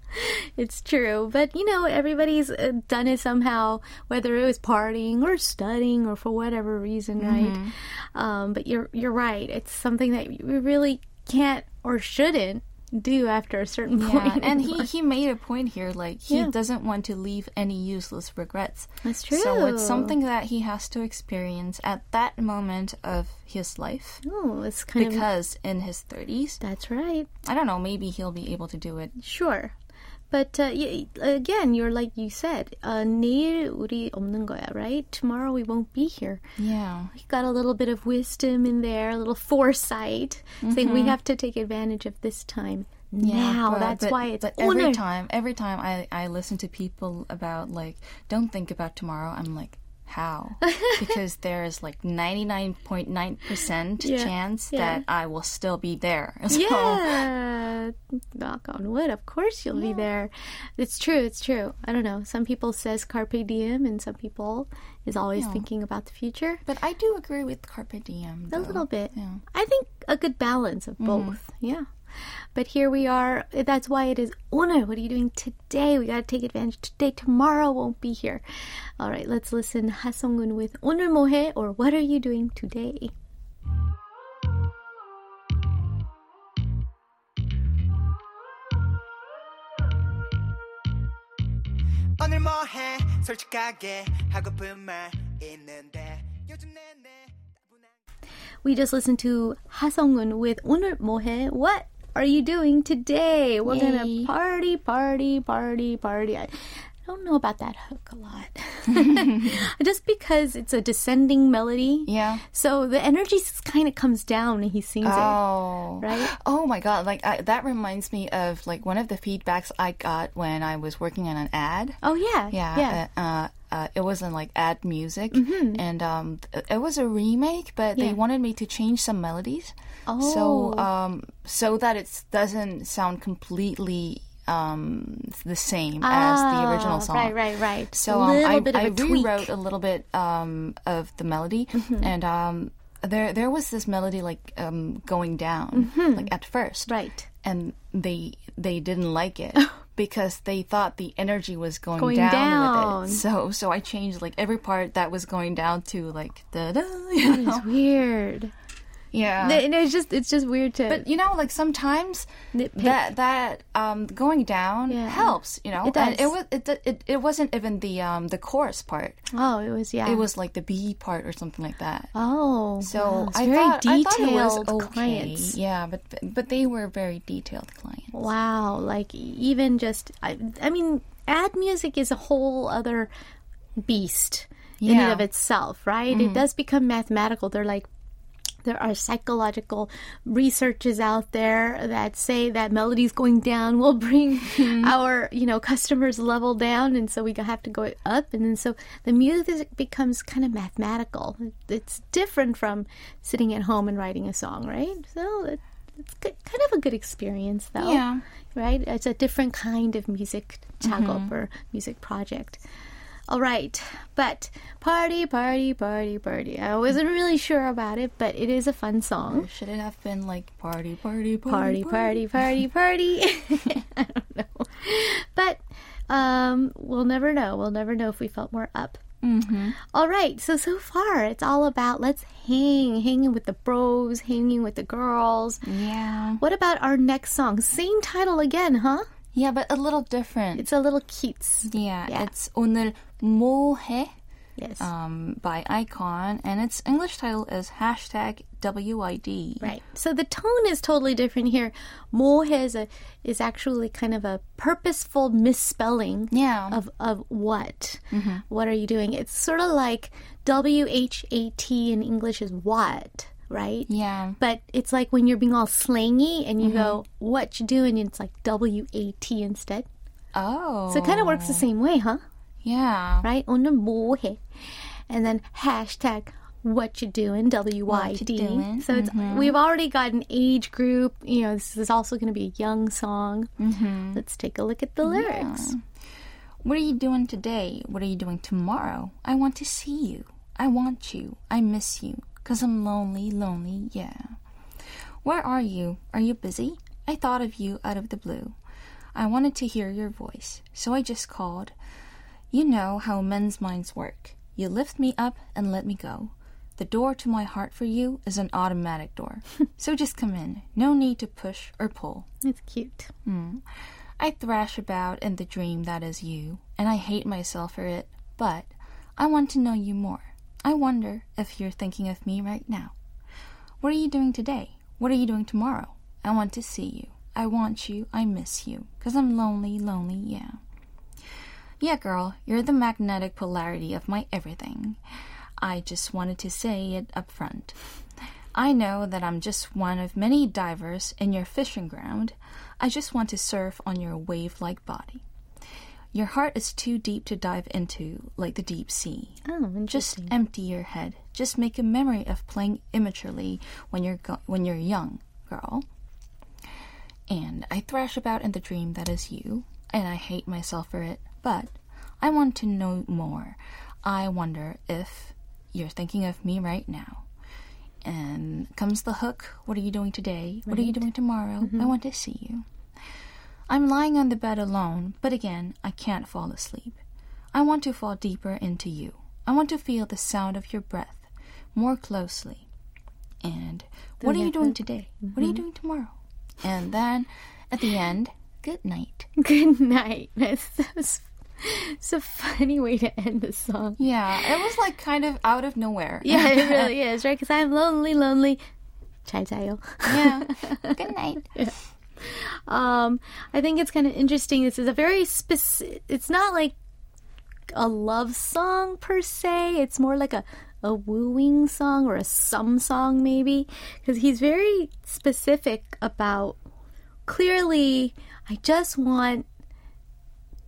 It's true, but you know, everybody's uh, done it somehow, whether it was partying or studying or for whatever reason, right? Um, but you're you're right. It's something that we really can't or shouldn't do after a certain yeah. point. And he he made a point here, like he Yeah. doesn't want to leave any useless regrets. That's true. So it's something that he has to experience at that moment of his life. Oh, it's kind of Because in his 30s, that's right. I don't know, maybe he'll be able to do it. Sure. But uh, y- again, you're like you said, uh, 내일 우리 없는 거야, right? Tomorrow we won't be here. Yeah. He got a little bit of wisdom in there, a little foresight, saying we have to take advantage of this time now. but- That's but- why it's But every 오늘. time, every time I I listen to people about like don't think about tomorrow, I'm like. how? because there's like 99.9% Yeah, chance yeah. that I will still be there. So, Yeah, knock on wood. Of course you'll be there. It's true. It's true. I don't know. Some people says carpe diem, and some people is always thinking about the future. But I do agree with Carpe Diem. A little bit. Yeah. I think a good balance of mm-hmm. both. Yeah. But here we are. That's why it is Una. What are you doing today? We gotta take advantage today. Tomorrow won't be here. All right, let's listen. Ha Sung-woon with Oneul Mwohae or What are you doing today? 오늘 솔직하게 하고픈 말 있는데 we just listened to Ha Sung-woon with 오늘 뭐해 what are you doing today? We're Yay. gonna party, party, party, party. I I don't know about that hook a lot. just because it's a descending melody. Yeah. So the energy kind of comes down when he sings it. Oh. Right? Oh my god! Like I, that reminds me of like one of the feedbacks I got when I was working on an ad. Oh yeah. Yeah. Yeah. Uh, uh, uh, it wasn't like ad music, and um, it was a remake, but Mm-hmm. Yeah. they wanted me to change some melodies, so Oh. um, so that it doesn't sound completely um, the same as the original Ah, song. Right, right, right. So um, I, I a tweak. rewrote a little bit um, of the melody, and um, there there was this melody like um, going down, like at first, Right. and they they didn't like it because they thought the energy was going, Going down, down. with it. So so I changed like every part that was going down to like da da. You know? It's weird. Yeah. And it's just it's just weird to but you know, like sometimes Nitpick. that that um, going down Yeah. helps. You know, It And it was it, it it wasn't even the um the chorus part. Oh, it was yeah. It was like the B part or something like that. Oh, So wow, I very thought detailed I thought it was okay. clients. Yeah, but but they were very detailed clients. Wow, like even just I, I mean, ad music is a whole other beast in and of itself, right? It does become mathematical. They're like there are psychological researches out there that say that melodies going down will bring mm-hmm. our you know customers level down and so we have to go up and then so the music becomes kind of mathematical. It's different from sitting at home and writing a song right? So it, it's good, kind of a good experience though. Yeah. right? It's a different kind of music 작업 mm-hmm. or music project all right, but party, party, party, party. I wasn't really sure about it, but it is a fun song. Should it have been like party, party, Party, party, party, party, party. I don't know, but um, we'll never know. We'll never know if we felt more up. Mm-hmm. All right, so so far it's all about let's hang, hanging with the bros, hanging with the girls. Yeah. What about our next song? Same title again, huh? Yeah, but a little different. It's a little cutes. Yeah, yeah. it's 오늘 뭐해? Yes. Um, by iKON, and its English title is hashtag WYD. Right. So the tone is totally different here. 뭐해 is, a, is actually kind of a purposeful misspelling yeah. of, of what. Mm-hmm. What are you doing? It's sort of like WHAT in English is what right? Yeah. But it's like when you're being all slangy and you go, "What you doing?" and it's like W A T instead. Oh. So it kind of works the same way, huh? Yeah. Right? 오늘 뭐해? And then hashtag what you doing, W Y What you D. doing, So it's we've already got an age group. You know, this is also going to be a young song. Mm-hmm. Let's take a look at the lyrics. What are you doing today? What are you doing tomorrow? I want to see you. I want you. I miss you. Cause I'm lonely, lonely, yeah. Where are you? Are you busy? I thought of you out of the blue. I wanted to hear your voice, so I just called. You know how men's minds work. You lift me up and let me go. The door to my heart for you is an automatic door. so just come in. No need to push or pull. It's cute. Mm. I thrash about in the dream that is you, and I hate myself for it, but I want to know you more. I wonder if you're thinking of me right now. What are you doing today? What are you doing tomorrow? I want to see you. I want you. I miss you. Cause I'm lonely, lonely, yeah. Yeah, girl, you're the magnetic polarity of my everything. I just wanted to say it up front. I know that I'm just one of many divers in your fishing ground. I just want to surf on your wave like body. Your heart is too deep to dive into, like the deep sea. Oh, Just empty your head. Just make a memory of playing immaturely when you're go- when you're young, girl. And I thrash about in the dream that is you, and I hate myself for it, but I want to know more. I wonder if you're thinking of me right now. And comes the hook. What are you doing today? What are you doing tomorrow? I mm-hmm. want to see you. I'm lying on the bed alone, but again, I can't fall asleep. I want to fall deeper into you. I want to feel the sound of your breath more closely. And what are you doing today? Mm-hmm. What are you mm-hmm. doing tomorrow? And then at the end, good night. Good night. That's it's a funny way to end the song. Yeah, it was like kind of out of nowhere. yeah, it really is, right? Because I'm lonely, lonely. Chai chai yo. yeah. Good night. Yeah. Um, I think it's kind of interesting. This is a very specific. It's not like a love song per se. It's more like a a wooing song or a some song maybe because he's very specific about clearly I just want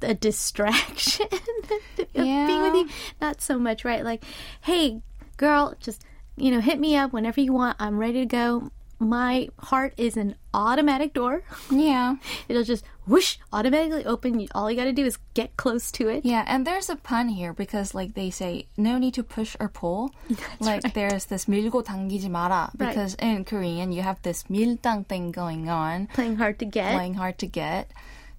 a distraction of being with you not so much right like hey girl just you know hit me up whenever you want I'm ready to go my heart is an automatic door Yeah. it'll just whoosh automatically open You- all you got to do is get close to it Yeah, and there's a pun here because like they say no need to push or pull. like there's this 밀고 당기지 마라 Right. because in Korean you have this 밀당 thing going on, playing hard to get playing hard to get.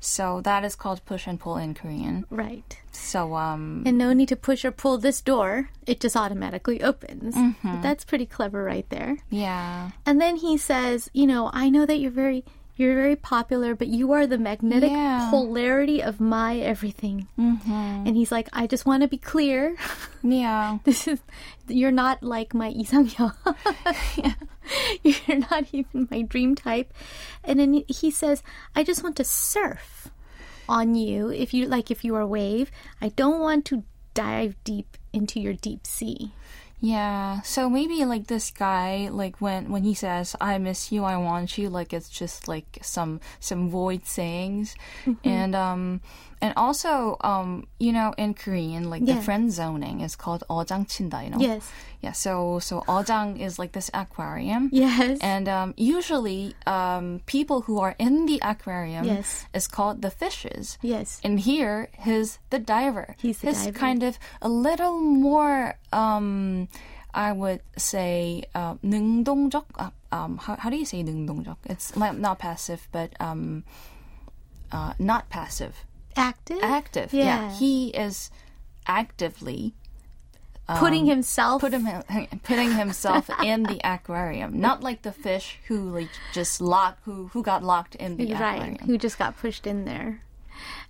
So that is called push and pull in Korean. right So um and no need to push or pull this door it just automatically opens Mm-hmm. that's pretty clever right there yeah. and then he says you know i know that you're very you're very popular, but you are the magnetic yeah. polarity of my everything. Mm-hmm. And he's like, I just want to be clear. Yeah. this is, you're not like my Isang yeah. You're not even my dream type. And then he says, I just want to surf on you if you like if you are a wave. I don't want to dive deep into your deep sea. Yeah. So maybe like this guy, like when when he says "I miss you, I want you," like it's just like some some void sayings, Mm-hmm. and um and also um you know in Korean like Yeah. the friend zoning is called 어장친다. You know. Yes. Yeah. So so 어장 is like this aquarium. Yes. And um, usually, um, people who are in the aquarium Yes. is called the fishes. yes. And here, he's the diver. He's the he's diver. kind of a little more, um, I would say, uh, 능동적. Uh, um, how, how do you say 능동적? It's like not passive, but um, uh, not passive. Active. Active. Yeah. He is actively Putting himself put him, putting himself in the aquarium, not like the fish who like just locked, who who got locked in the right aquarium. who just got pushed in there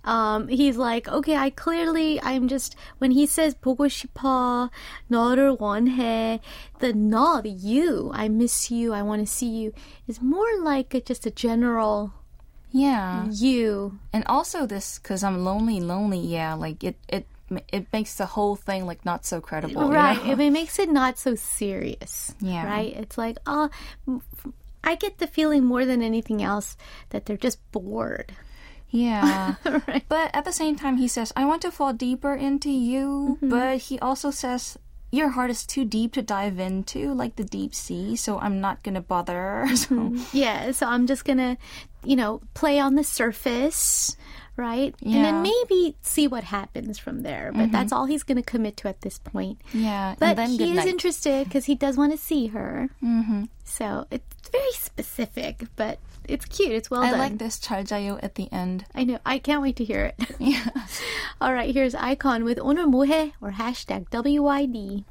um, he's like okay i clearly i'm just when he says 보고 싶어 너를 원해 the no the you i miss you i want to see you is more like a, just a general yeah. you And also this, because I'm lonely, lonely. Yeah, like it, it, it makes the whole thing like not so credible. you right know? it makes it not so serious Yeah. right it's like oh i get the feeling more than anything else that they're just bored Yeah. right But at the same time, he says, "I want to fall deeper into you," Mm-hmm. but he also says. Your heart is too deep to dive into, like the deep sea, so I'm not gonna bother. So, Yeah, so I'm just gonna, you know, play on the surface, right? Yeah. And then maybe see what happens from there. But that's all he's gonna commit to at this point. yeah, But and then he is night. interested because he does want to see her. Mm-hmm. So it's very specific, but it's cute. It's well I done. I like this charjayo at the end. I know. I can't wait to hear it. yeah. All right, here's iKON with 오늘 뭐해 or hashtag WYD.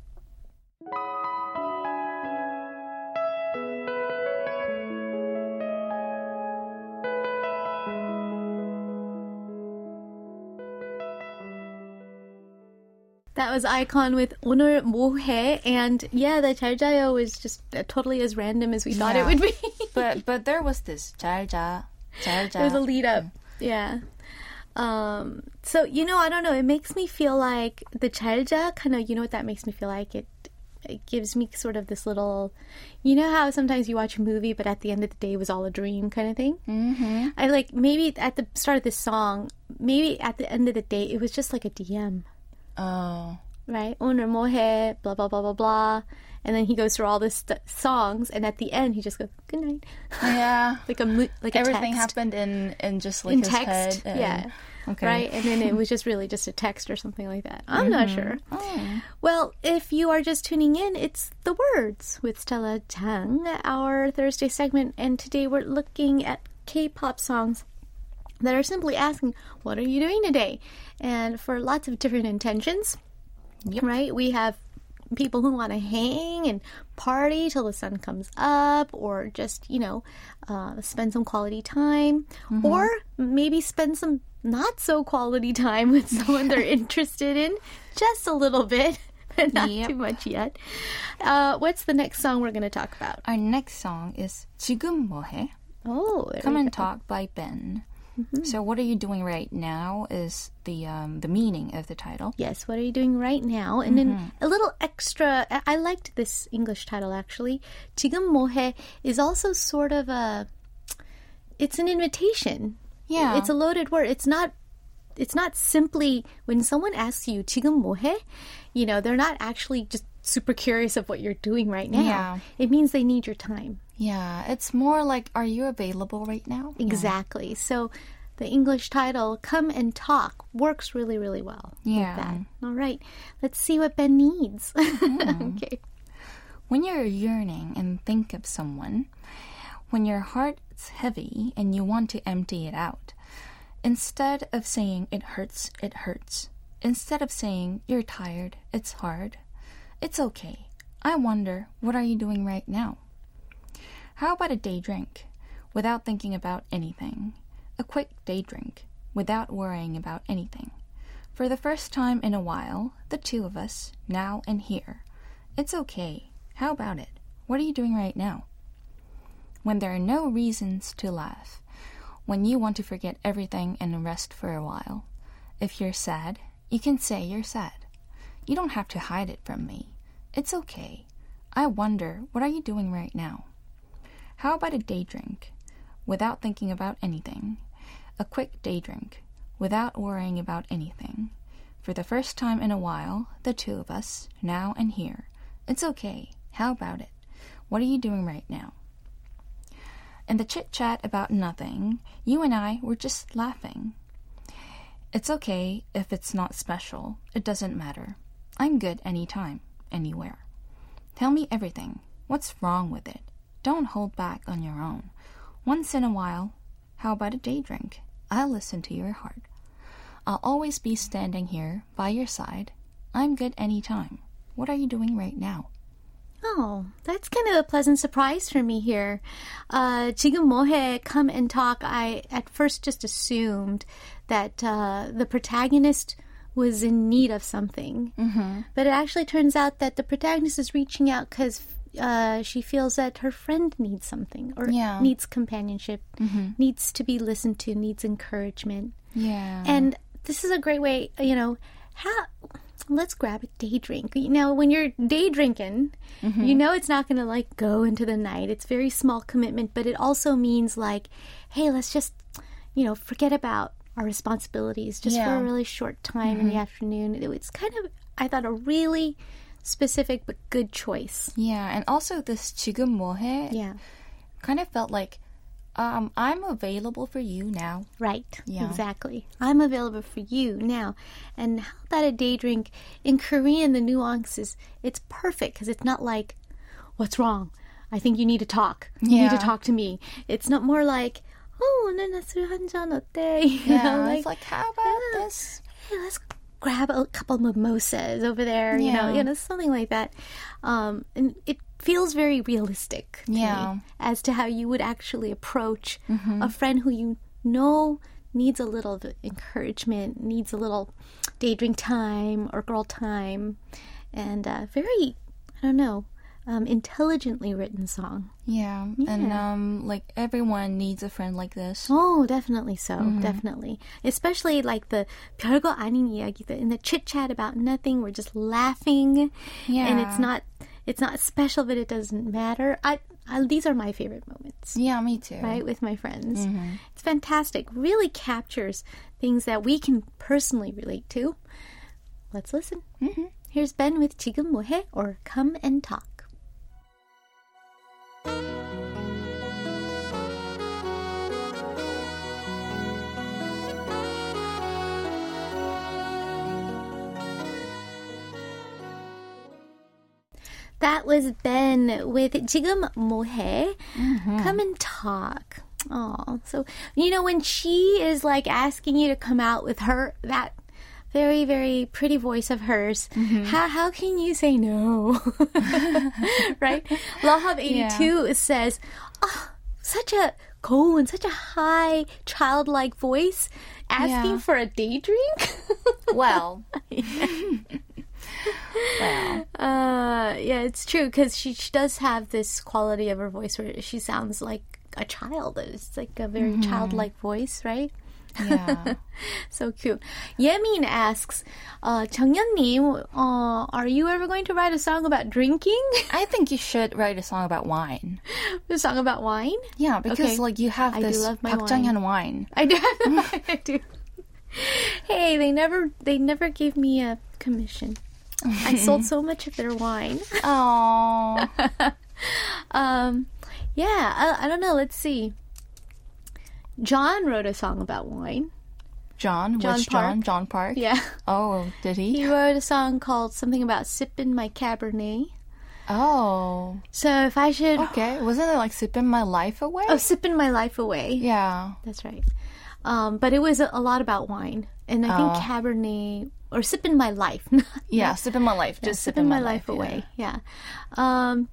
That was iKON with Oneul Mwohae, and yeah, the Charjayo was just uh, totally as random as we thought it would be. but but there was this Chalja, Chalja. There was a lead up, yeah. Um, so you know, I don't know. It makes me feel like the Chalja kind of. You know what that makes me feel like? It it gives me sort of this little, you know how sometimes you watch a movie, but at the end of the day, it was all a dream kind of thing. Mm-hmm. I like maybe at the start of this song, maybe at the end of the day, it was just like a DM Oh. Right? Owner mohe, blah, blah, blah, blah, blah. And then he goes through all the st- songs, and at the end, he just goes, good night. Yeah. like a mo- like a Everything text. happened in, in just like in text. And, yeah. Okay. Right? And then it was just really just a text or something like that. I'm mm-hmm. not sure. Oh. Well, if you are just tuning in, it's The Words with Stella Jang, our Thursday segment. And today we're looking at K pop songs that are simply asking, What are you doing today? And for lots of different intentions. Right? We have people who want to hang and party till the sun comes up, or just, you know, uh, spend some quality time, or maybe spend some not so quality time with someone they're interested in, just a little bit, but not Yep. too much yet. Uh, what's the next song we're going to talk about? Our next song is 지금 뭐해? Oh, there Come we and go. Talk by Ben. So what are you doing right now is the um, the meaning of the title. Yes, what are you doing right now? And then a little extra. I I liked this English title actually. 지금 뭐해 is also sort of a. It's an invitation. Yeah. it's a loaded word. It's not. It's not simply when someone asks you 지금 뭐해, you know, they're not actually just super curious of what you're doing right now. Yeah. It means they need your time. Yeah, it's more like are you available right now? Exactly. So the English title, Come and Talk, works really, really well. Yeah. All right. Let's see what Ben needs. Mm-hmm. okay. When you're yearning and think of someone, when your heart's heavy and you want to empty it out, instead of saying it hurts, it hurts, instead of saying you're tired, it's hard, it's okay. I wonder, what are you doing right now? How about a day drink without thinking about anything? A quick day drink without worrying about anything. For the first time in a while, the two of us, now and here. It's okay. How about it? What are you doing right now? When there are no reasons to laugh. When you want to forget everything and rest for a while. If you're sad, you can say you're sad. You don't have to hide it from me. It's okay. I wonder, what are you doing right now? How about a day drink without thinking about anything? A quick day drink without worrying about anything. For the first time in a while, the two of us, now and here. It's okay. How about it? What are you doing right now? In the chit chat about nothing, you and I were just laughing. It's okay if it's not special. It doesn't matter. I'm good anytime, anywhere. Tell me everything. What's wrong with it? Don't hold back on your own. Once in a while, how about a day drink? I'll listen to your heart. I'll always be standing here by your side. I'm good anytime. What are you doing right now? Oh, that's kind of a pleasant surprise for me here. Uh, 지금 뭐해? Come and talk. I at first just assumed that uh, the protagonist was in need of something, mm-hmm. but it actually turns out that the protagonist is reaching out because uh, she feels that her friend needs something or Yeah. needs companionship, mm-hmm. needs to be listened to, needs encouragement. Yeah. And this is a great way, you know, how let's grab a day drink. You know, when you're day drinking, mm-hmm. you know it's not going to like go into the night. It's very small commitment, but it also means like, hey, let's just, you know, forget about our responsibilities just for a really short time in the mm-hmm. afternoon. It was kind of, I thought, a really specific but good choice. yeah, and also this 지금 뭐해 Yeah. kind of felt like um, I'm available for you now. Right. Yeah. Exactly. I'm available for you now. And how about a day drink? In Korean, the nuance is it's perfect because it's not like, what's wrong? I think you need to talk. You need to Yeah. talk to me. It's not more like, oh, 오늘 나 술 한잔 어때? You Yeah, know, it's like, how about yeah. this? hey, let's grab a couple mimosas over there. You know, you know, something like that. Um, and it feels very realistic. To Yeah. Me, as to how you would actually approach a friend who you know needs a little encouragement, needs a little day drink time or girl time, and uh, very, I don't know, um, intelligently written song. Yeah, and um, like everyone needs a friend like this. Oh, definitely so. Mm-hmm. Definitely. Especially like the 별거 아닌 이야기, the- in the chit chat about nothing, we're just laughing. And it's Yeah. not it's not special, but it doesn't matter. I, I these are my favorite moments. Yeah, me too. Right, with my friends. Mm-hmm. It's fantastic. Really captures things that we can personally relate to. Let's listen. Mm-hmm. Here's Ben with 지금 뭐해? or Come and Talk. That was Ben with Jigeum Mwohae. Mm-hmm. Come and talk. Oh, so you know when she is like asking you to come out with her that very very pretty voice of hers. Mm-hmm. How how can you say no? right? Lahav eighty two yeah. says, oh, such a cool and such a high childlike voice asking yeah. for a day drink. well. Yeah. well, Uh, yeah, it's true because she, she does have this quality of her voice where she sounds like a child. It's like a very childlike voice, right? yeah. So cute. Yemin asks, uh, 정연님, uh, are you ever going to write a song about drinking? I think you should write a song about wine. a song about wine? Yeah, because Okay. like you have I do this love my 박정현 wine. I do. I do. Hey, they never they never gave me a commission. I sold so much of their wine. Oh, Um, yeah, I, I don't know. Let's see. John wrote a song about wine. John, John which Park. John? John Park. Yeah, Oh, did he? he wrote a song called something about sipping my Cabernet. Oh, So if I should, okay. Wasn't it like sipping my life away? oh, sipping my life away. yeah. That's right. Um, but it was a, a lot about wine, and I think Oh. Cabernet or sipping my life. Yeah, sipping my life. Yeah, Just sipping my, life, yeah. away. Yeah. Um,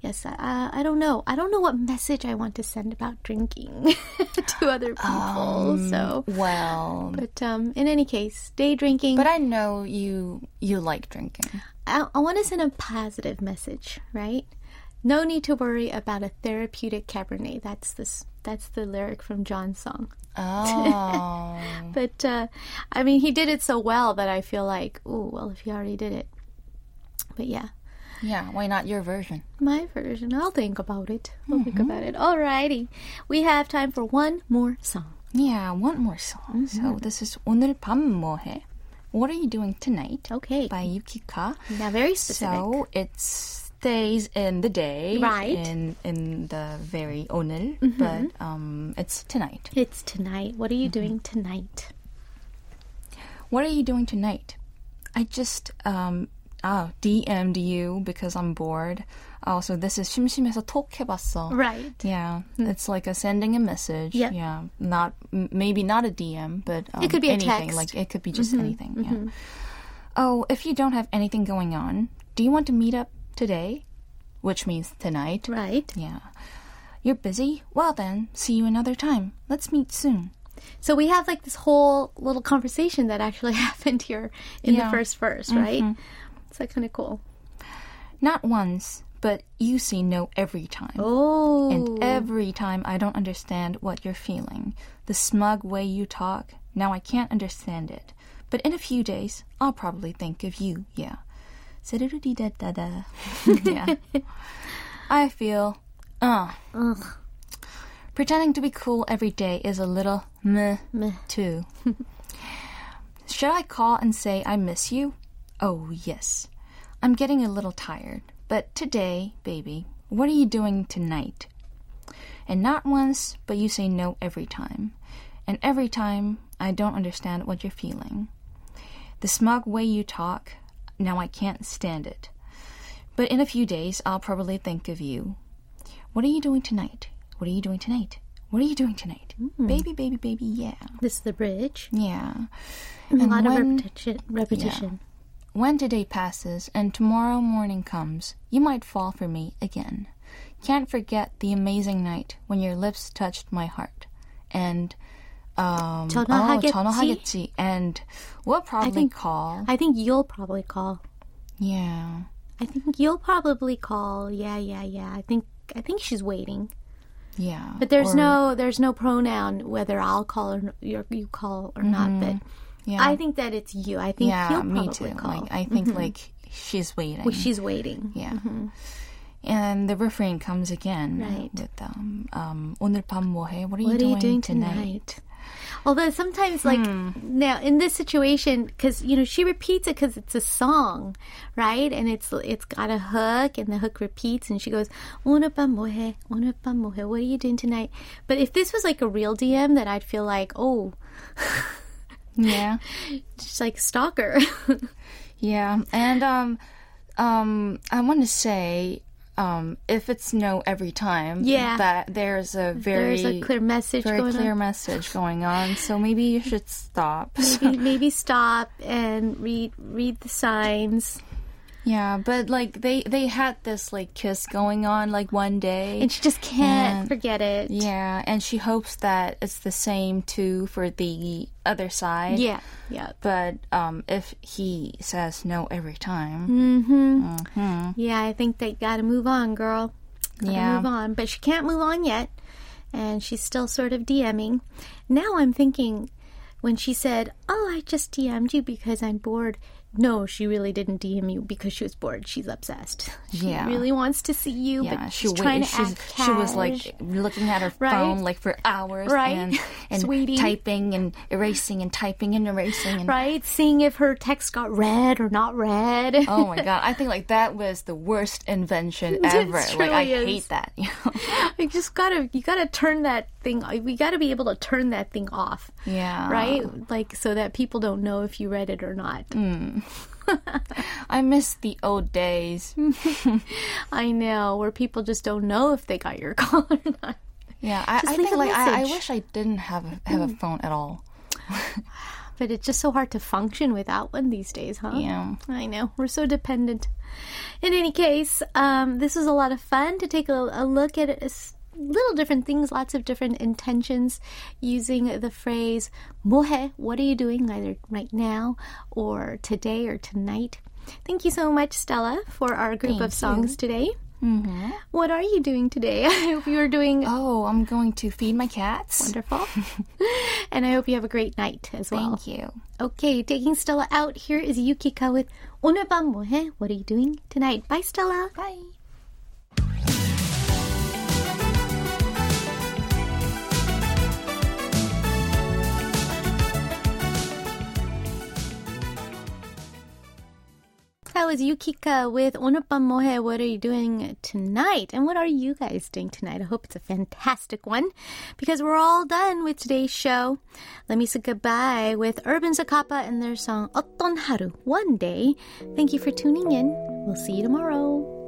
yes, I, I don't know. I don't know what message I want to send about drinking to other people. so, Well, but um, in any case, day drinking. but I know you you like drinking. I, I want to send a positive message, right? No need to worry about a therapeutic Cabernet. That's this. That's the lyric from John's song. Oh, But uh, I mean, he did it so well that I feel like, oh well, if he already did it. But yeah, yeah. Why not your version? my version. I'll think about it. I'll think about it. Alrighty, we have time for one more song. Yeah, one more song. So this is 오늘 밤 뭐해? What are you doing tonight? Okay, By Yukika. now very specific. So it stays in the day, Right. In in the very 오늘, but um, it's tonight. it's tonight. What are you doing tonight? What are you doing tonight? I just um ah DM'd you because I'm bored. Oh, so this is 심심해서 톡 해봤어. Right. Yeah, it's like a sending a message. Yep. Yeah, not m- maybe not a DM, but um, could be a anything. text. Like it could be just anything. Yeah. Oh, if you don't have anything going on, do you want to meet up today? Which means tonight. Right. Yeah. You're busy? Well then, see you another time. Let's meet soon. So we have like this whole little conversation that actually happened here in the first verse, right? It's like kind of cool. Not once, but you see no every time. Oh, And every time I don't understand what you're feeling. The smug way you talk, now I can't understand it. But in a few days, I'll probably think of you, yeah. Yeah. I feel, uh. Pretending to be cool every day is a little meh, Meh. too. Should I call and say I miss you? Oh, yes. I'm getting a little tired. But today, baby, what are you doing tonight? And not once, but you say no every time. And every time, I don't understand what you're feeling. The smug way you talk, now I can't stand it. But in a few days, I'll probably think of you. What are you doing tonight? What are you doing tonight? What are you doing tonight? Hmm. Baby, baby, baby, yeah. this is the bridge. Yeah. a lot of when- repetition. repetition. When today passes and tomorrow morning comes, you might fall for me again. Can't forget the amazing night when your lips touched my heart. And um 전화하겠지? oh, 전화하겠지. And we'll probably think- call. I think you'll probably call. yeah. I think you'll probably call. Yeah, yeah, yeah. I think I think she's waiting. Yeah. But there's Or- no there's no pronoun whether I'll call or you you call or not. But yeah. I think that it's you. I think yeah, he'll me probably too. call. Mm-hmm. Like I think like she's waiting. Well, she's waiting. Yeah. And the refrain comes again Right. with um, um, 오늘 밤 뭐해? What are you What are doing you doing tonight? tonight? Although sometimes, like hmm. now in this situation, because you know she repeats it because it's a song, right? And it's it's got a hook, and the hook repeats, and she goes, "Una pa. What are you doing tonight? But if this was like a real DM, then I'd feel like, oh, yeah, just like stalker. yeah, and um, um, I want to say um, if it's no every time, Yeah. that there's a very There's a clear message very going clear on. message going on. So maybe you should stop. maybe, maybe stop and read read the signs. Yeah, but like they they had this like kiss going on like one day. And she just can't And- forget it. yeah, and she hopes that it's the same too for the other side. Yeah. Yeah. But um, if he says no every time, Mm-hmm. Yeah, I think they gotta move on, girl. Gotta Yeah. move on. But she can't move on yet. And she's still sort of DMing. Now I'm thinking when she said, Oh, I just DM'd you because I'm bored. No, she really didn't DM you because she was bored. She's obsessed. She Yeah. really wants to see you, yeah, but she she's wait- trying to act she was like looking at her Right? phone like for hours, Right? And, and Sweetie. typing and erasing and typing and erasing and right? Seeing if her text got read or not read. Oh my god! I think like that was the worst invention ever. like I is. hate that. You you just gotta you gotta turn that thing we gotta be able to turn that thing off Yeah. right like so that people don't know if you read it or not I miss the old days. i know where people just don't know if they got your call or not Yeah, I, I think like I, I wish I didn't have a, have a phone at all. but it's just so hard to function without one these days huh Yeah. I know. We're so dependent. In any case, um, this was a lot of fun to take a, a look at little different things, lots of different intentions using the phrase mwohae, what are you doing either right now or today or tonight? Thank you so much, Stella, for our group Thank of songs you. today. Mm-hmm. What are you doing today? I hope you're doing. Oh, I'm going to feed my cats. Wonderful. and I hope you have a great night as well. Thank you. Okay, taking Stella out. Here is Yukika with 오늘 밤 뭐해? What are you doing tonight? Bye, Stella. Bye. That was Yukika with Oneul Bam Mwohae. What are you doing tonight? And what are you guys doing tonight? I hope it's a fantastic one because we're all done with today's show. Let me say goodbye with Urban Zakapa and their song 어떤 One Day. Thank you for tuning in. We'll see you tomorrow.